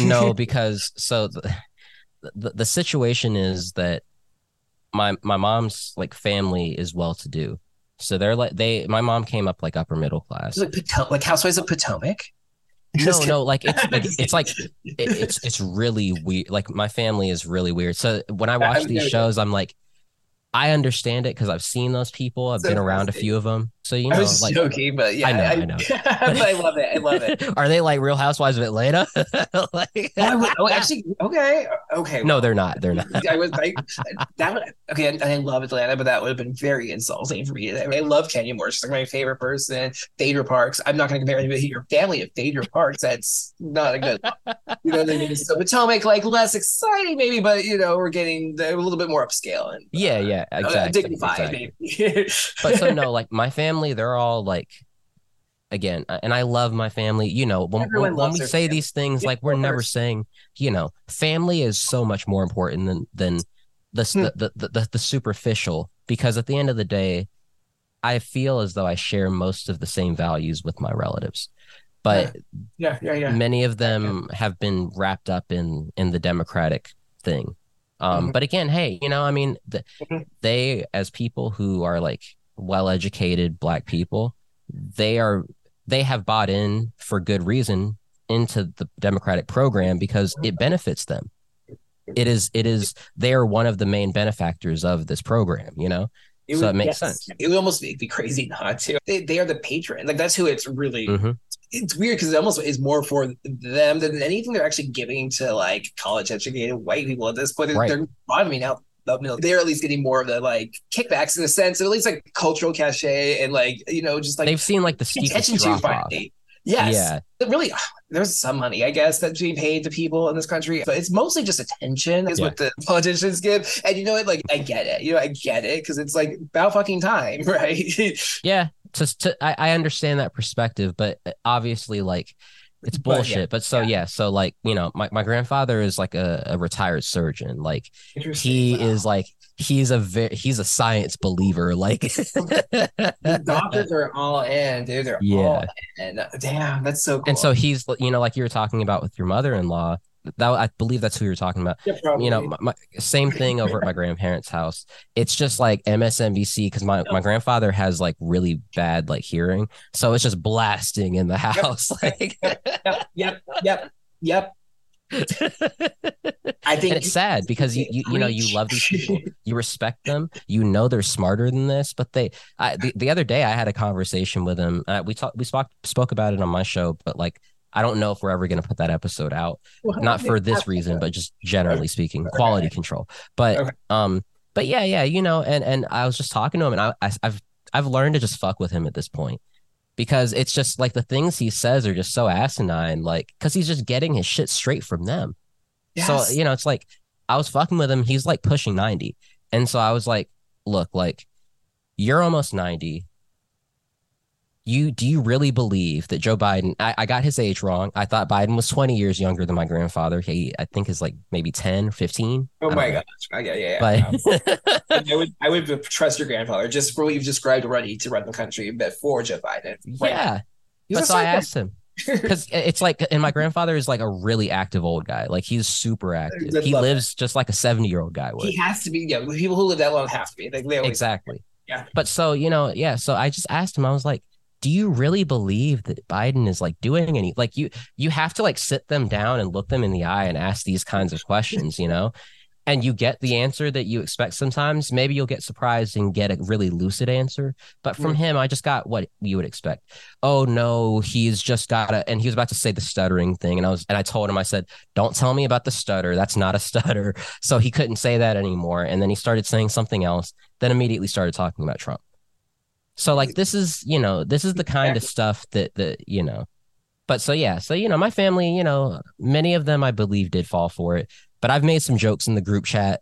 no because so the, the the situation is that my my mom's like family is well to do so they're like they my mom came up like upper middle class like Poto- like Housewives of Potomac. no no like it's like it's like it, it's it's really weird. Like my family is really weird. So when I watch these shows, I'm like, I understand it because I've seen those people. I've So been around a few of them. So you know, I was like, joking, but yeah, I know, I know. but I love it. I love it. are they like Real Housewives of Atlanta? like, Oh, I would, oh, actually, okay, okay. no, they're not. They're not. I was I, that would okay. And I love Atlanta, but that would have been very insulting for me. I, mean, I love Kenya Moore; she's like my favorite person. Phaedra Parks. I'm not going to compare anybody to your family of Phaedra Parks. That's not a good. You know what I mean? So Potomac, like less exciting, maybe, but you know, we're getting a little bit more upscale and Yeah, yeah, uh, exactly. dignified, exactly. maybe. but so no, like my family, they're all like, again, uh, and I love my family. You know, when, when, when we say family. these things, Yeah, like we're never saying, you know, family is so much more important than than the Hmm. the, the, the the superficial. Because at the end of the day, I feel as though I share most of the same values with my relatives, but yeah, yeah, yeah. many of them have been wrapped up in in the democratic thing um Mhm. but again hey you know i mean th- Mhm. they as people who are like well educated black people they are they have bought in for good reason into the democratic program because it benefits them it is it is they are one of the main benefactors of this program you know So it makes sense. It would almost be crazy not to. They, they are the patron. Like that's who it's really. Mhm. It's weird because it almost is more for them than anything they're actually giving to like college educated white people at this point. They're, Right. they're bottoming out. They're at least getting more of the like kickbacks in a sense, at least like cultural cachet and like you know just like they've seen like the attention to finally. Yes. yeah really, there's some money, I guess, that's being paid to people in this country. But it's mostly just attention, is Yeah. what the politicians give. And you know what? Like, I get it. You know, I get it because it's like about fucking time, right? Yeah, to, to I, I understand that perspective, but uh, obviously, like it's But, yeah, bullshit. But, so yeah. yeah. so like you know, my, my grandfather is like a, a retired surgeon. Like he Wow. is like he's a ve- he's a science believer. Like, doctors are all in, dude. They're all yeah. in. Damn, that's so cool. And so he's, you know, like you were talking about with your mother-in-law. That I believe that's who you're talking about. Yeah. You know, my, my same thing over at my grandparents' house. It's just like MSNBC because my my grandfather has like really bad like hearing, so it's just blasting in the house. Like, yep, yep, yep, yep. I think and it's sad because you you, you know you love these people you respect them you know they're smarter than this but they I, the, the other day i had a conversation with him uh, we talked we spoke spoke about it on my show but like i don't know if we're ever going to put that episode out not for this reason but just generally speaking quality control but Okay. um but yeah yeah you know and and i was just talking to him and I, I i've i've learned to just fuck with him at this point because it's just like the things he says are just so asinine like because he's just getting his shit straight from them so you know, it's like I was fucking with him. He's like pushing 90. And so I was like, look, like you're almost 90. You do you really believe that Joe Biden? I, I got his age wrong. I thought Biden was 20 years younger than my grandfather. He I think is like maybe 10, 15. Oh my know. gosh. Yeah, yeah, yeah. But um, I would I would trust your grandfather just for what you've described already to run the country before Joe Biden. Right. yeah. He's But so I asked him because it's like, and my grandfather is like a really active old guy. Like he's super active. He lives just like a 70 year old guy would. He has to be. Yeah, people who live that long have to be. Like they always. exactly. Yeah. But so, you know, yeah. So I just asked him, I was like, do you really believe that Biden is like doing any like you you have to like sit them down and look them in the eye and ask these kinds of questions, you know? And you get the answer that you expect sometimes. Maybe you'll get surprised and get a really lucid answer. But from Mm. him, I just got what you would expect. Oh no, he's just got a and he was about to say the stuttering thing. And I was and I told him, I said, Don't tell me about the stutter. That's not a stutter. So he couldn't say that anymore. And then he started saying something else, then immediately started talking about Trump. So like this is, you know, this is the kind of stuff that that, you know. But so yeah, so you know, my family, you know, many of them I believe did fall for it. But I've made some jokes in the group chat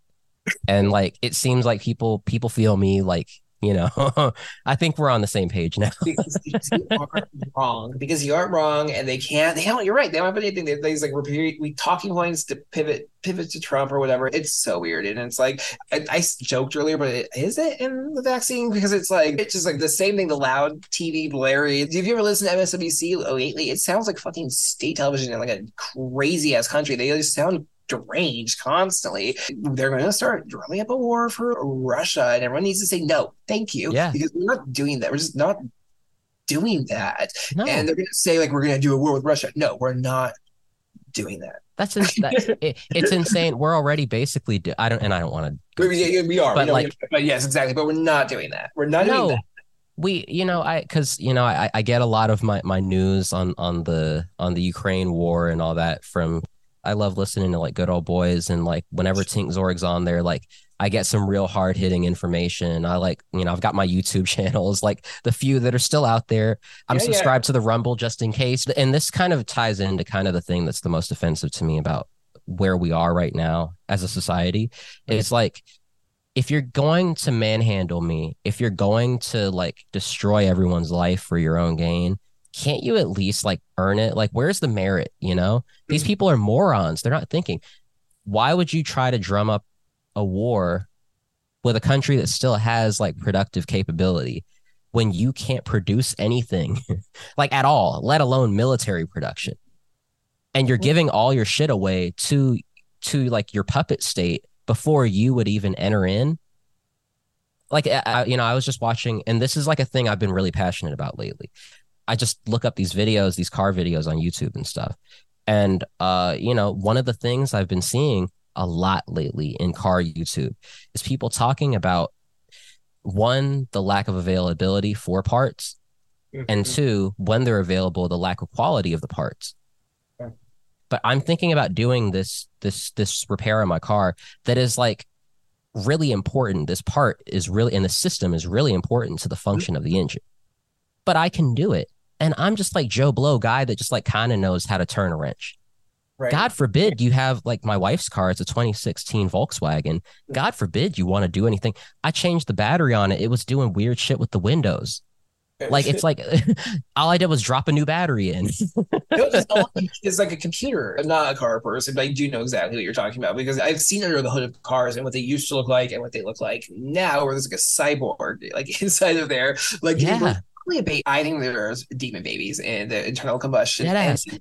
and like it seems like people people feel me like, you know, I think we're on the same page now. because you aren't wrong. Because you aren't wrong, and they can't. They don't. You're right. They don't have anything. They, these like repeat, we talking points to pivot, pivot to Trump or whatever. It's so weird, and it's like I, I joked earlier, but it, is it in the vaccine? Because it's like it's just like the same thing. The loud TV blary. Have you ever listened to MSNBC lately? It sounds like fucking state television in like a crazy ass country. They just sound deranged constantly. They're going to start drumming up a war for Russia, and everyone needs to say no, thank you. Yeah. because we're not doing that. We're just not doing that. No, And they're going to say like we're going to do a war with Russia. No, we're not doing that. that's, in, that it, it's insane. We're already basically do, I don't and I don't want to We, we are, But, we like- but yes, exactly. But we're not doing that. We're not doing no that. we you know i because you know I, I get a lot of my my news on on the on the ukraine war and all that from i love listening to like good old boys and like whenever Tinkzorg's on there like i get some real hard-hitting information. I like you know i've got my youtube channels like the few that are still out there. I'm Yeah, yeah. subscribed to the rumble just in case. And this kind of ties into kind of the thing that's the most offensive to me about where we are right now as a society. It's like if you're going to manhandle me, if you're going to like destroy everyone's life for your own gain, can't you at least like earn it? Like, where's the merit? You know, these hmm. people are morons. They're not thinking. Why would you try to drum up a war with a country that still has like productive capability when you can't produce anything like at all, let alone military production? And you're giving all your shit away to to like your puppet state before you would even enter in like I, I- you know i was just watching and this is like a thing i've been really passionate about lately i just look up these videos these car videos on youtube and stuff. And uh you know one of the things i've been seeing a lot lately in car youtube is people talking about one the lack of availability for parts and two when they're available the lack of quality of the parts. Okay. but i'm thinking about doing this this this repair on my car that is like really important. This part is really and the system is really important to the function of the engine. But i can do it and i'm just like joe blow guy that just like kind of knows how to turn a wrench right. god forbid you have like my wife's car it's a 2016 volkswagen god forbid you want to do anything i changed the battery on it it was doing weird shit with the windows Like it's like all I did was drop a new battery in. No, just all- it's like a computer. Not a car person, but I do know exactly what you're talking about because I've seen under the hood of cars and what they used to look like and what they look like now, where there's like a cyborg like inside of there. Like Yeah. A ba- I think there's demon babies in the internal combustion.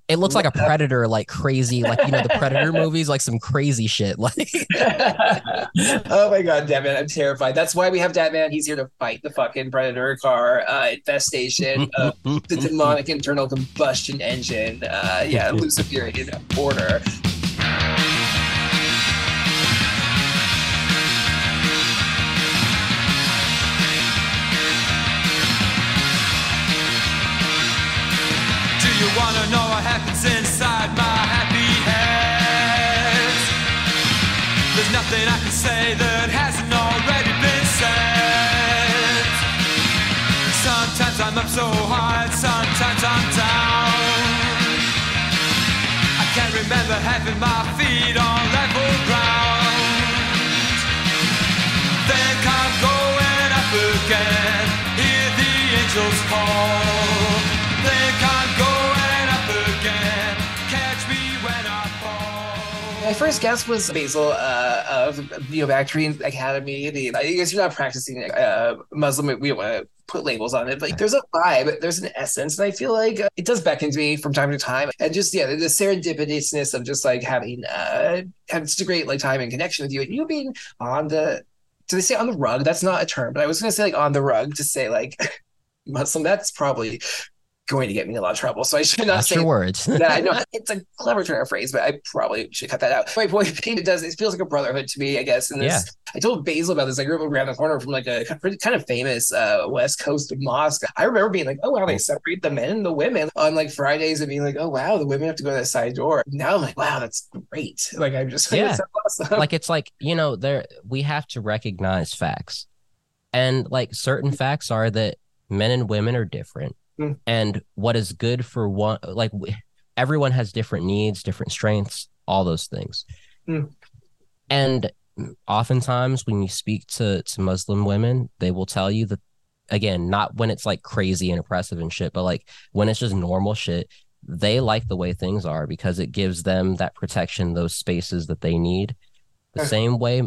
It looks like a predator, like crazy, like you know the predator movies, like some crazy shit. Like oh my god, Dap Man, I'm terrified. That's why we have Dap Man. He's here to fight the fucking predator car uh, infestation of the demonic internal combustion engine. Uh, yeah, Luciferian order. Know what happens inside my happy head? There's nothing I can say that hasn't already been said. Sometimes I'm up so high, sometimes I'm down. I can't remember having my feet on level ground. Think I'm going up again. Hear the angels call. First guess was Basil uh, of Neobacterian Academy. The, I guess you're not practicing uh, Muslim. We don't want to put labels on it, but there's a vibe, there's an essence, and I feel like uh, it does beckon to me from time to time. And just yeah, the, the serendipitousness of just like having uh having such a great like time and connection with you, and you being on the. Do they say on the rug? That's not a term, but I was gonna say like on the rug to say like Muslim. That's probably going to get me in a lot of trouble. So I should not say your words. yeah, I know it's a clever turn of phrase, but I probably should cut that out. My point being, it does it feels like a brotherhood to me, I guess. And this, Yeah. I told Basil about this. I grew up around the corner from like a kind of famous uh, West Coast mosque. I remember being like, oh wow, they separate the men and the women on like Fridays, and being like, oh wow, the women have to go to that side door. Now I'm like, wow, that's great. Like I'm just like, Yeah. that's awesome. like it's like you know there we have to recognize facts and like certain facts are that men and women are different Mm. and what is good for one like w- everyone has different needs different strengths all those things Mm. and oftentimes when you speak to to muslim women they will tell you that again not when it's like crazy and oppressive and shit but like when it's just normal shit they like the way things are because it gives them that protection those spaces that they need the same way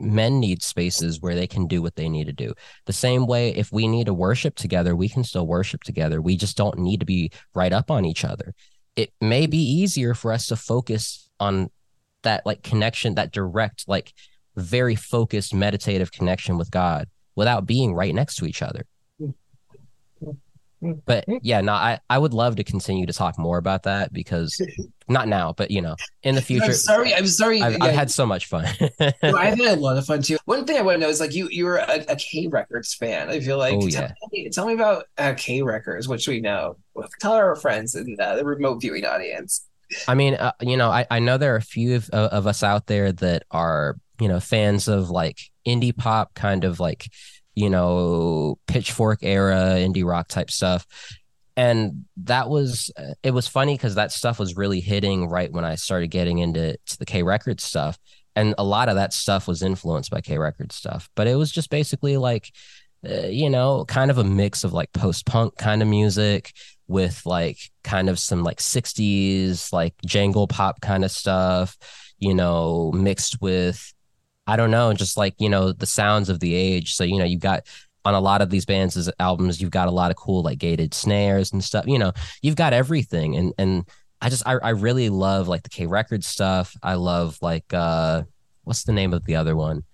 men need spaces where they can do what they need to do. The same way if we need to worship together, we can still worship together. We just don't need to be right up on each other. It may be easier for us to focus on that like connection, that direct, like very focused meditative connection with God without being right next to each other. But yeah, no, I, I would love to continue to talk more about that because not now, but you know, in the future. I'm sorry. I'm sorry. I've, yeah, I've had so much fun. No, I've had a lot of fun too. One thing I want to know is like you you're a, a K Records fan. I feel like Oh, tell, yeah. me, tell me about uh, K Records, which we know. Tell our friends and uh, the remote viewing audience. I mean, uh, you know, I, I know there are a few of, of us out there that are, you know, fans of like indie pop, kind of like, you know, pitchfork era indie rock type stuff. And that was, it was funny because that stuff was really hitting right when I started getting into to the K Records stuff. And a lot of that stuff was influenced by K Records stuff. But it was just basically like, uh, you know, kind of a mix of like post punk kind of music with like kind of some like 60s like jangle pop kind of stuff you know mixed with i don't know just like you know the sounds of the age. So you know you've got on a lot of these bands' albums you've got a lot of cool like gated snares and stuff you know you've got everything. And and i just i, I really love like the k record stuff. I love like uh what's the name of the other one?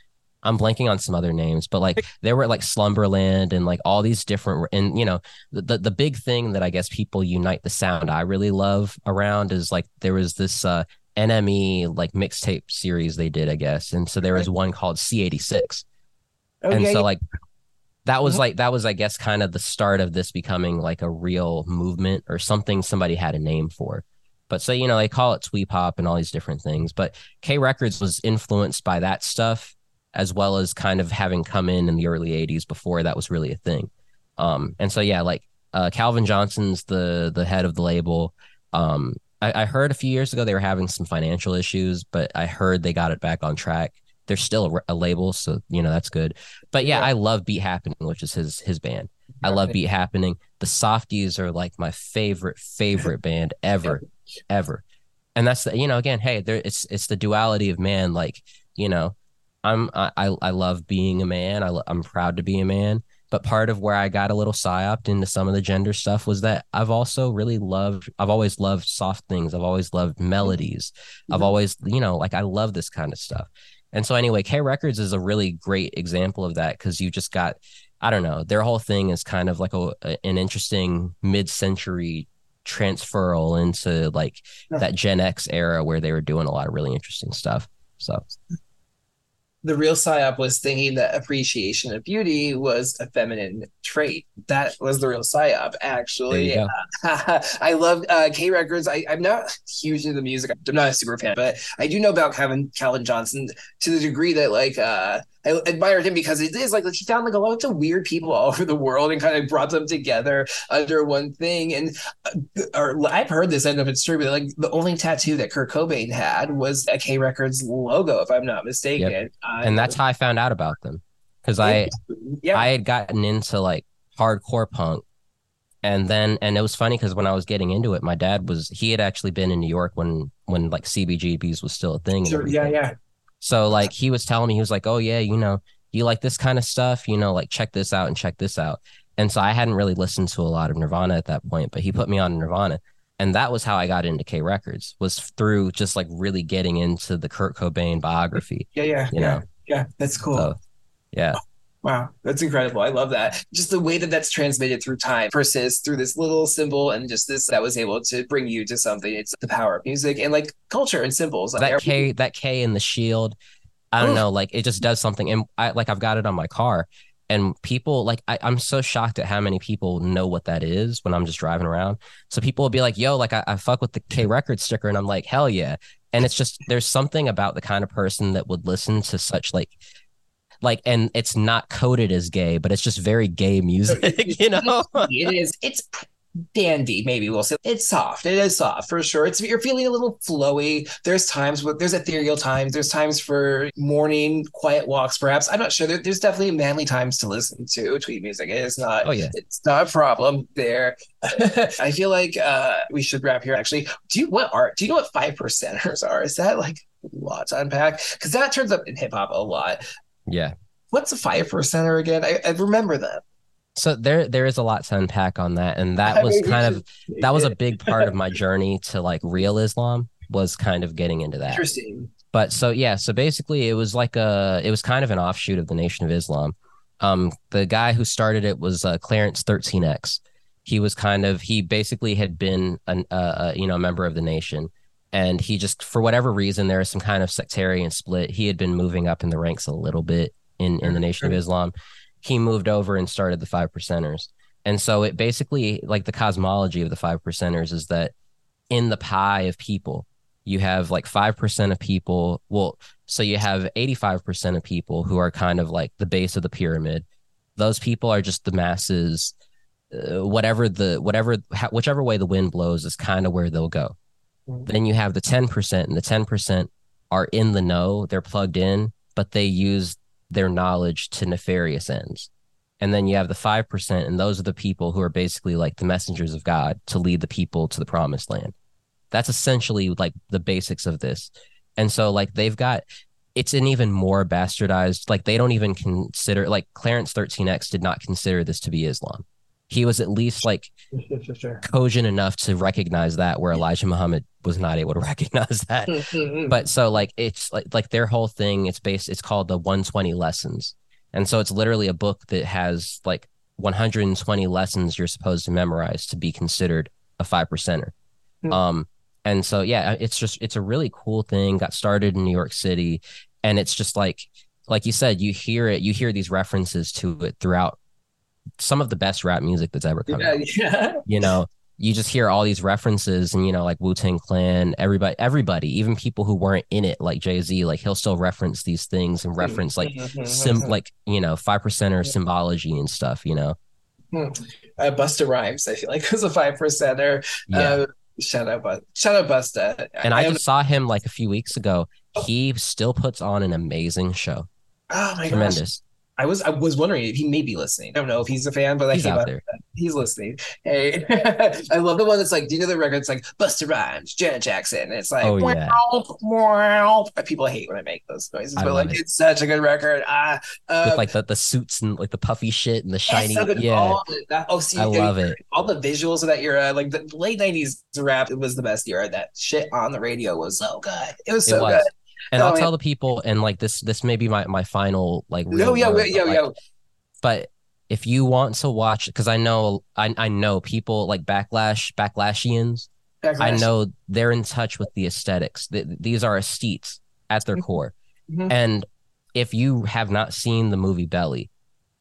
I'm blanking on some other names, but like there were like Slumberland and like all these different and you know the, the the big thing that I guess people unite the sound I really love around is like there was this uh NME like mixtape series they did I guess and so there was one called C86 Oh, and yeah, so yeah. like that was Mhm. like that was I guess kind of the start of this becoming like a real movement or something somebody had a name for. But so you know they call it twee pop and all these different things. But K Records was influenced by that stuff as well as kind of having come in in the early 80s before that was really a thing. Um and so yeah like uh Calvin Johnson's the the head of the label. Um I, I heard a few years ago they were having some financial issues, but I heard they got it back on track. They're still a, a label, so you know that's good. But yeah, Yeah. I love Beat Happening, which is his his band. I love Beat Happening. The Softies are like my favorite favorite band ever, ever. And that's the you know again, hey, there it's it's the duality of man. Like you know, I'm I I love being a man. I lo- I'm proud to be a man. But part of where I got a little psyoped into some of the gender stuff was that I've also really loved. I've always loved soft things. I've always loved melodies. I've mm-hmm. always you know like I love this kind of stuff. And so anyway, K Records is a really great example of that because you just got I don't know, their whole thing is kind of like a, an interesting mid-century transferal into like that Gen X era where they were doing a lot of really interesting stuff. So the real psyop was thinking that appreciation of beauty was a feminine trait. That was the real psyop, actually. go. I love uh, K Records. I, I'm not huge into the music. I'm not a super fan, but I do know about Calvin Calvin Johnson to the degree that like uh, I admired him because it is like, like he found like a lot of weird people all over the world and kind of brought them together under one thing. And uh, or I've heard this. I don't know if it's true, but like the only tattoo that Kurt Cobain had was a K Records logo, if I'm not mistaken. Uh, and that's how I found out about them because I yeah. I had gotten into like hardcore punk. And then, and it was funny because when I was getting into it, my dad was, he had actually been in New York when, when like CBGBs was still a thing. and Sure, yeah, yeah. So like he was telling me, he was like, "Oh yeah, you know, you like this kind of stuff, you know, like check this out and check this out." And so I hadn't really listened to a lot of Nirvana at that point, but he put me on Nirvana, and that was how I got into K Records was through just like really getting into the Kurt Cobain biography. Yeah, yeah, You yeah, know. yeah. That's cool. So yeah, Wow, that's incredible. I love that. Just the way that that's transmitted through time persists through this little symbol and just this that was able to bring you to something. It's the power of music and like culture and symbols. Like, that K that K in the shield, I don't Oof. know, like it just does something. And I like I've got it on my car, and people like I, I'm so shocked at how many people know what that is when I'm just driving around. So people will be like, "Yo, like I, I fuck with the K record sticker," and I'm like, "Hell yeah!" And it's just there's something about the kind of person that would listen to such like. Like and it's not coded as gay, but it's just very gay music, you know. it is. It's dandy. Maybe we'll say it's soft. It is soft for sure. It's you're feeling a little flowy. There's times where there's ethereal times. There's times for morning quiet walks. Perhaps I'm not sure. There, there's definitely manly times to listen to tweet music. It is not. Oh yeah, It's not a problem there. I feel like uh, we should wrap here. Actually, do you what art? Do you know what five percenters are? Is that like a lot to unpack? Because that turns up in hip hop a lot. Yeah. What's a five percenter again? I, I remember that. So there there is a lot to unpack on that, and that was kind of that was a big part of my journey to like real Islam was kind of getting into that. interesting. But so yeah, so basically it was like a it was kind of an offshoot of the Nation of Islam. Um, the guy who started it was uh, Clarence 13X. He was kind of he basically had been an uh, uh, you know a member of the nation, and he just for whatever reason there is some kind of sectarian split. He had been moving up in the ranks a little bit in in the Nation of Islam. He moved over and started the Five Percenters, and so it basically like the cosmology of the Five Percenters is that in the pie of people you have like 5% of people well so you have 85% of people who are kind of like the base of the pyramid those people are just the masses uh, whatever the whatever whichever way the wind blows is kind of where they'll go. Then you have the 10% and the 10% are in the know they're plugged in but they use their knowledge to nefarious ends and then you have the 5% and those are the people who are basically like the messengers of god to lead the people to the promised land that's essentially like the basics of this. And so like they've got it's an even more bastardized like they don't even consider like Clarence 13X did not consider this to be Islam. He was at least like Sure, sure, sure. cogent enough to recognize that where Elijah Muhammad was not able to recognize that. But But so like it's like like their whole thing it's based it's called the 120 lessons. And so it's literally a book that has like 120 lessons you're supposed to memorize to be considered a five percenter. Hmm. Um, and so yeah, it's just it's a really cool thing. Got started in New York City, and it's just like like you said, you hear it, you hear these references to it throughout some of the best rap music that's ever come yeah, out. yeah. You know, you just hear all these references, and you know, like Wu Tang Clan, everybody, everybody, even people who weren't in it, like Jay Z, like he'll still reference these things and reference like sim like you know five percent percenter symbology and stuff. You know, uh, Busta Rhymes, I feel like was a five percenter. yeah. Uh, shout out, Bust, shout out Busta. and I, don't- just saw him like a few weeks ago. He still puts on an amazing show. oh my gosh, Tremendous. I was I was wondering if he may be listening. I don't know if he's a fan, but I He's out there. He's listening. Hey, I love the one that's like, do you know the record? It's like Busta Rhymes, Janet Jackson. And it's like, Oh, yeah. wow, wow. People hate when I make those noises, I but like, it. it's such a good record. Ah, uh, With like the, the suits and like the puffy shit and the shiny. so. Yeah, that- oh, see, I love it. all the visuals of that era, like the late '90s rap, it was the best era. That shit on the radio was so good. It was so it was. good. And Oh, I'll yeah. tell the people, and like this, this may be my my final like. No, yeah, word, wait, but, yeah, like, yeah. but if you want to watch because i know I, I know people like backlash backlashians i know they're in touch with the aesthetics Th- these are aesthetes at their Mhm. core Mhm. and if you have not seen the movie belly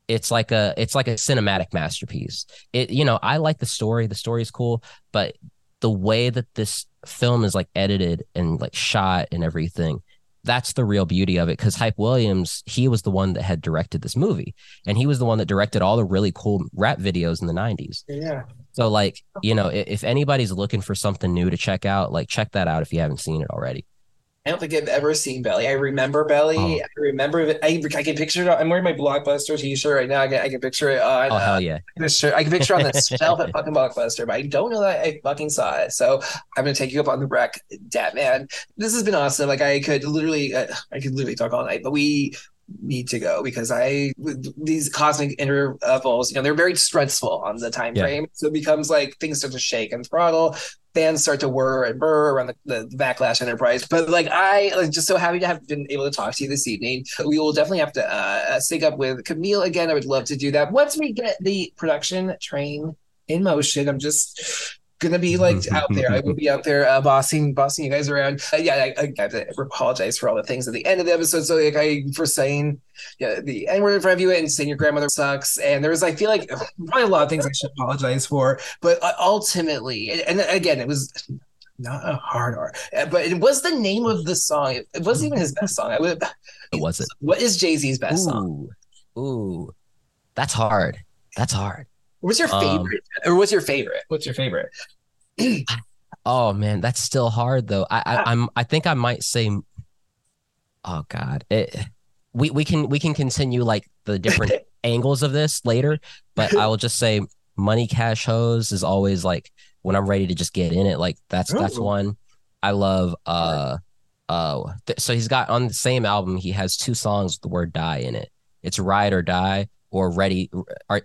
it's like a it's like a cinematic masterpiece it you know i like the story the story is cool but the way that this film is like edited and like shot and everything that's the real beauty of it because hype williams he was the one that had directed this movie and he was the one that directed all the really cool rap videos in the 90s Yeah. so like you know if anybody's looking for something new to check out like check that out if you haven't seen it already I don't think I've ever seen Belly. I remember Belly. Oh. I remember it. I, I can picture it. I'm wearing my Blockbuster t-shirt right now. I can, I can picture it on oh uh, hell yeah the shirt. I can picture it on the shelf at fucking Blockbuster, but I don't know that I fucking saw it. So I'm gonna take you up on the rec, Dap Man. This has been awesome. Like I could literally, uh, I could literally talk all night, but we need to go because I these cosmic intervals, you know, they're very stressful on the time Yeah. frame. So it becomes like things start to shake and throttle. Fans start to whir and burr around the, the, backlash enterprise. But like I like just so happy to have been able to talk to you this evening. We will definitely have to uh sync up with Camille again. I would love to do that once we get the production train in motion. I'm just gonna be like out there. I will be out there uh, bossing bossing you guys around. Uh, yeah, I, I have to apologize for all the things at the end of the episode. So like I for saying yeah the N word in front of you and saying your grandmother sucks. And there's I feel like probably a lot of things I should apologize for. But uh, ultimately, and, and again, it was not a hard R, uh, but it was the name of the song. It, wasn't even his best song. I would. it wasn't What is Jay Z's best song? ooh ooh that's hard that's hard What's your Um, favorite? or what's your favorite? What's your favorite? Oh man, that's still hard though. I, I I'm I think I might say Oh god. It we we can we can continue like the different angles of this later, but I will just say Money Cash Hoes is always like when I'm ready to just get in it, like that's that's one. I love uh uh th- so he's got on the same album he has two songs with the word die in it. It's Ride or Die or Ready or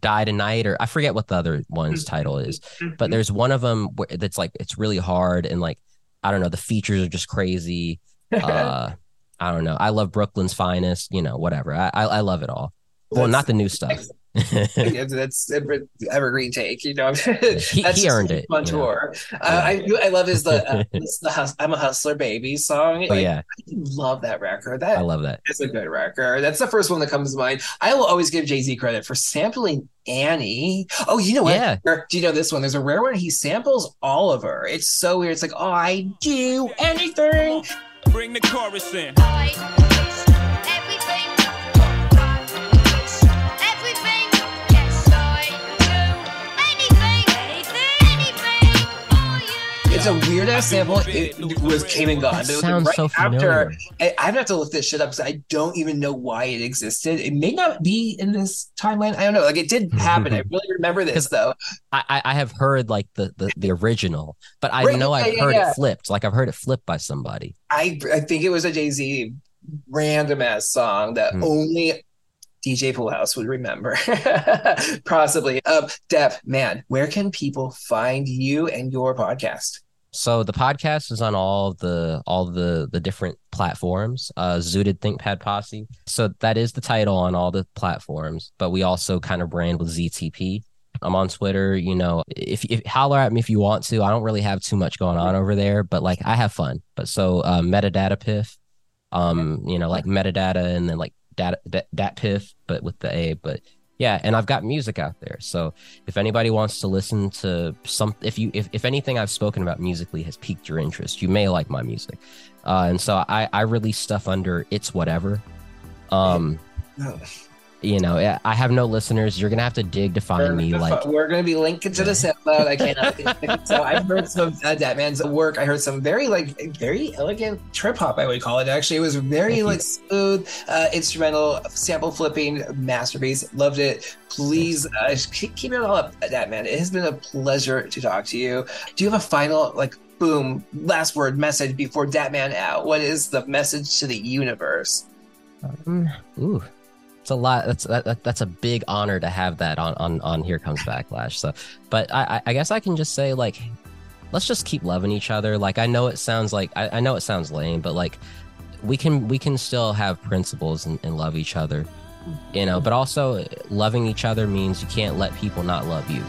Die Tonight or I forget what the other one's title is but there's one of them where that's like it's really hard and like I don't know the features are just crazy. Uh, I don't know. I love Brooklyn's finest. You know, whatever. I I, I love it all. Well, That's- not the new stuff. Yeah, that's evergreen take, you know. he, That's he just earned it. On you know. tour, uh, I I love his the, uh, it's the hus- I'm a hustler baby song. Oh Like, yeah, I love that record. That I love That love that. is a good record. That's the first one that comes to mind. I will always give Jay Z credit for sampling Annie. Oh, you know what? Yeah. Do you know this one? There's a rare one. He samples Oliver. It's so weird. It's like, oh, I do anything. Bring the chorus in. A weird ass sample. It was came and gone. That But sounds right so after. familiar. I, I have to look this shit up because I don't even know why it existed. It may not be in this timeline. I don't know. Like it did happen. I really remember this though. I, I have heard like the the, the original, but I Right, know yeah, I've yeah, heard yeah. it flipped. Like I've heard it flipped by somebody. I I think it was a Jay Z random ass song that Hmm. only DJ Poolhouse would remember. Possibly. Um, Dap Man, where can people find you and your podcast? So the podcast is on all the all the the different platforms. Uh Zooted ThinkPad Posse. So that is the title on all the platforms, but we also kind of brand with ZTP. I'm on Twitter, you know, if, if holler at me if you want to. I don't really have too much going on over there, but like I have fun. But so uh metadata piff, um, you know, like metadata and then like data dat, dat piff, but with the A, but yeah, and I've got music out there. So if anybody wants to listen to some if you if, if anything I've spoken about musically has piqued your interest, you may like my music. Uh, and so I I release stuff under it's whatever. Um you know, I have no listeners. You're gonna have to dig to find me. Like, we're gonna be linking to the SoundCloud. I cannot. so I've heard some of uh, Dap Man's work. I heard some very like very elegant trip hop. I would call it. Actually, it was very Thank you. like smooth, uh, instrumental, sample flipping masterpiece. Loved it. Please uh, keep, keep it all up, that man. It has been a pleasure to talk to you. Do you have a final like? Boom! Last word message before Dap Man out. What is the message to the universe? mm, ooh, it's a lot. That's that, that, that's a big honor to have that on on on Here Comes Backlash. So, but I I- I guess I can just say like, let's just keep loving each other. Like I know it sounds like I, I know it sounds lame, but like we can we can still have principles and, and love each other. You know, but also loving each other means you can't let people not love you.